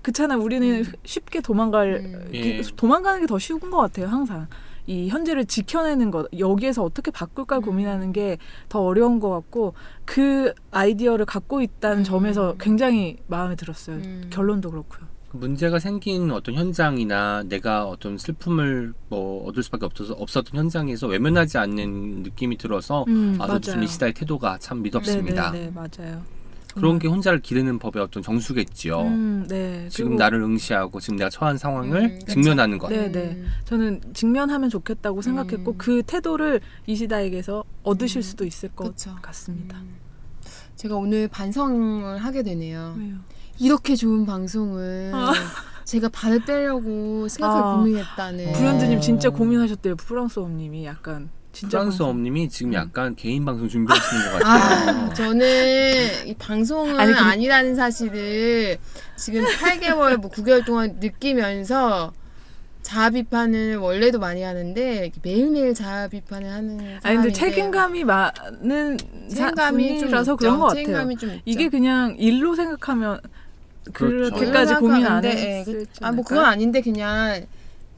S5: 그렇잖아. 우리는 쉽게 도망갈
S4: 음.
S3: 예.
S5: 도망가는 게 더 쉬운 것 같아요. 항상 이 현재를 지켜내는 것 여기에서 어떻게 바꿀까
S4: 음.
S5: 고민하는 게 더 어려운 것 같고 그 아이디어를 갖고 있다는
S4: 음.
S5: 점에서 굉장히 마음에 들었어요.
S4: 음.
S5: 결론도 그렇고요.
S3: 문제가 생긴 어떤 현장이나 내가 어떤 슬픔을 뭐 얻을 수밖에 없어서 없었던 현장에서 외면하지 않는 느낌이 들어서
S5: 음,
S3: 아, 이시다의 태도가 참 믿었습니다.
S5: 네, 네, 맞아요.
S3: 그런 게 혼자를 기르는 법의 어떤 정수겠지요.
S5: 음, 네.
S3: 지금 나를 응시하고 지금 내가 처한 상황을
S4: 음, 그쵸.
S3: 직면하는 것.
S5: 네, 네. 저는 직면하면 좋겠다고 생각했고
S4: 음.
S5: 그 태도를 이시다에게서 얻으실
S4: 음,
S5: 수도 있을 것
S4: 그쵸.
S5: 같습니다.
S4: 음. 제가 오늘 반성을 하게 되네요.
S5: 왜요?
S4: 이렇게 좋은 방송을
S5: 아.
S4: 제가 발을 빼려고 생각을
S5: 아.
S4: 고민했다는.
S5: 브랜드님 진짜
S3: 어.
S5: 고민하셨대요. 프랑스어님이 약간 진짜
S3: 프랑스
S5: 방송-
S3: 엄님이 지금
S5: 음.
S3: 약간 개인 방송 준비하시는 것 같아요.
S4: 아, 저는 이 방송은
S5: 아니, 근데-
S4: 아니라는 사실을 지금 8개월, 뭐 9개월 동안 느끼면서 자아 비판을 원래도 많이 하는데 매일매일 자아 비판을 하는 사람인데
S5: 아니 근데 책임감이 많은
S4: 책임감이 있죠.
S5: 그런 것 같아요.
S4: 책임감이 좀 있죠.
S5: 이게 그냥 일로 생각하면
S3: 그렇죠.
S5: 그렇게까지 고민 안 했을
S4: 예, 그- 아, 뭐 그건 아닌데 그냥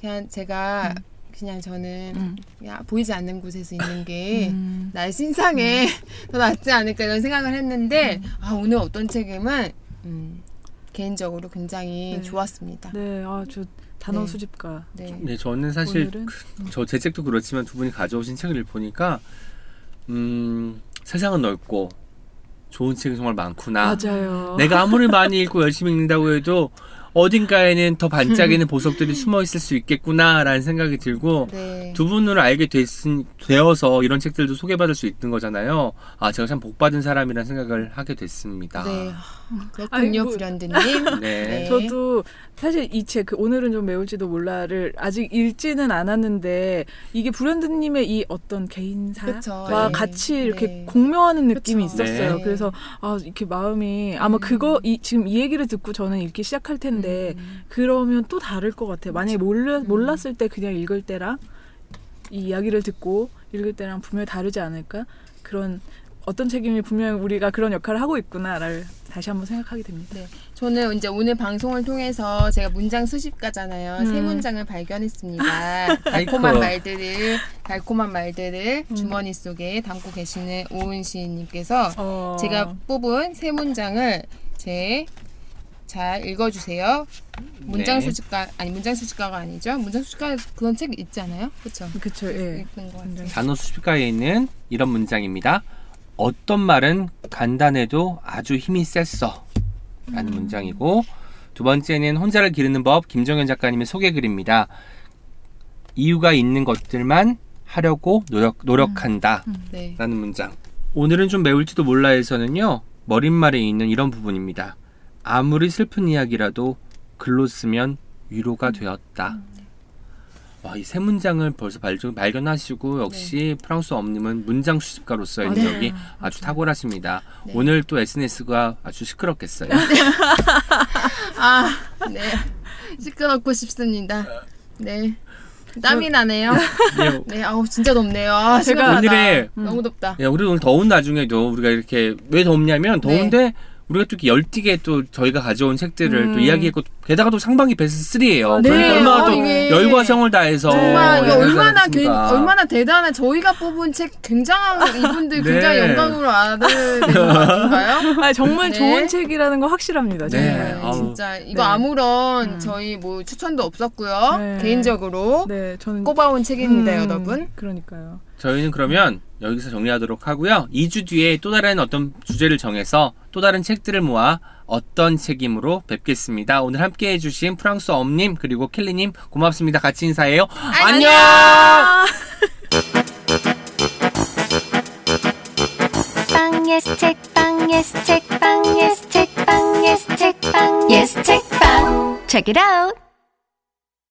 S4: 그냥 제가 그냥 저는
S5: 음.
S4: 그냥 보이지 않는 곳에서 있는 게
S5: 음.
S4: 나의 신상에 더 낫지 않을까 이런 생각을 했는데
S5: 음.
S4: 아 오늘 어떤 책임은 음, 개인적으로 굉장히
S5: 네.
S4: 좋았습니다.
S5: 네, 아저 단어
S4: 네.
S5: 수집가
S4: 네.
S3: 네, 저는 사실
S5: 오늘은
S3: 저제 책도 그렇지만 두 분이 가져오신 책을 보니까 음, 세상은 넓고 좋은 책이 정말 많구나.
S5: 맞아요.
S3: 내가 아무리 많이 읽고 열심히 읽는다고 해도 어딘가에는 더 반짝이는 보석들이 숨어 있을 수 있겠구나라는 생각이 들고
S4: 네.
S3: 두 분을 알게 됐, 되어서 이런 책들도 소개받을 수 있는 거잖아요. 아, 제가 참 복받은 사람이라는 생각을 하게 됐습니다.
S4: 네. 그렇군요, 불현드님.
S3: 네.
S4: 네.
S5: 저도 사실 이책그 오늘은 좀 매울지도 몰라를 아직 읽지는 않았는데 이게 브랜드님의 이 어떤 개인사와.
S3: 네.
S5: 같이 이렇게
S4: 네.
S5: 공명하는 느낌이
S4: 그쵸.
S5: 있었어요.
S3: 네.
S5: 그래서 아 이렇게 마음이 아마
S4: 음.
S5: 그거 이, 지금 이 얘기를 듣고 저는 읽기 시작할 텐데
S4: 음.
S5: 그러면 또 다를 것 같아요. 만약에 몰라,
S4: 음.
S5: 몰랐을 때 그냥 읽을 때랑 이 이야기를 듣고 읽을 때랑 분명히 다르지 않을까 그런 어떤 책임이 분명히 우리가 그런 역할을 하고 있구나를 다시 한번 생각하게 됩니다.
S4: 저는 이제 오늘 방송을 통해서 제가 문장 수집가잖아요. 세
S5: 음.
S4: 문장을 발견했습니다. 달콤한. 말들을 달콤한 말들을
S5: 음.
S4: 주머니 속에 담고 계시는 오은 시인님께서
S5: 어,
S4: 제가 뽑은 세 문장을 제 잘 읽어주세요. 문장
S3: 네.
S4: 수집가 아니 문장 수집가가 아니죠. 문장 수집가 그런 책 있지 않아요? 그렇죠.
S5: 그쵸 예.
S3: 단어 수집가에 있는 이런 문장입니다. 어떤 말은 간단해도 아주 힘이 셌어. 라는 문장이고 두 번째는 혼자를 기르는 법 김정현 작가님의 소개 글입니다. 이유가 있는 것들만 하려고 노력, 노력한다.
S4: 네.
S3: 라는 문장. 오늘은 좀 매울지도 몰라에서는요, 머릿말에 있는 이런 부분입니다. 아무리 슬픈 이야기라도 글로 쓰면 위로가 되었다. 와, 이 세 문장을 벌써 발견, 발견하시고, 역시 프랑스 엄님은 문장 수집가로서의
S5: 맞아요.
S3: 능력이 아주 탁월하십니다.
S4: 네.
S3: 오늘 또 SNS가 아주 시끄럽겠어요.
S4: 아, 네. 시끄럽고 싶습니다. 네. 땀이 나네요.
S3: 네,
S4: 네, 아우 진짜 덥네요. 아,
S5: 제가.
S3: 오늘의-
S4: 너무 덥다.
S3: 야, 우리 오늘 더운 나중에도 우리가 이렇게 왜 덥냐면
S4: 네.
S3: 더운데 우리가 또 이렇게 열띠게 또 저희가 가져온 책들을 또
S5: 음.
S3: 이야기했고 게다가 또 상반기 베스트 3예요.
S5: 네.
S3: 그러니까 얼마나
S4: 어,
S3: 또
S4: 이게
S3: 열과 성을 다해서
S4: 정말 얼마나? 괜- 얼마나 대단한 저희가 뽑은 책 굉장한 이분들
S3: 네.
S4: 굉장히 영광으로 알아야 되는 거 아닌가요?
S5: 아 정말
S4: 네.
S5: 좋은 책이라는 거 확실합니다.
S3: 네.
S5: 정말.
S4: 진짜 이거
S5: 네.
S4: 아무런
S5: 음.
S4: 저희 뭐 추천도 없었고요.
S5: 네.
S4: 개인적으로
S5: 네, 저는
S4: 꼽아온 책입니다,
S5: 음,
S4: 여러분.
S5: 그러니까요.
S3: 저희는 그러면 여기서 정리하도록 하고요. 2주 뒤에 또 다른 어떤 주제를 정해서 또 다른 책들을 모아 어떤 책임으로 뵙겠습니다. 오늘 함께 해주신 프랑스 엄님 그리고 켈리님 고맙습니다. 같이 인사해요. 안녕!
S1: 빵 예스 책빵 예스 책빵 예스 책빵 예스 책빵 예스 책빵 Check it out.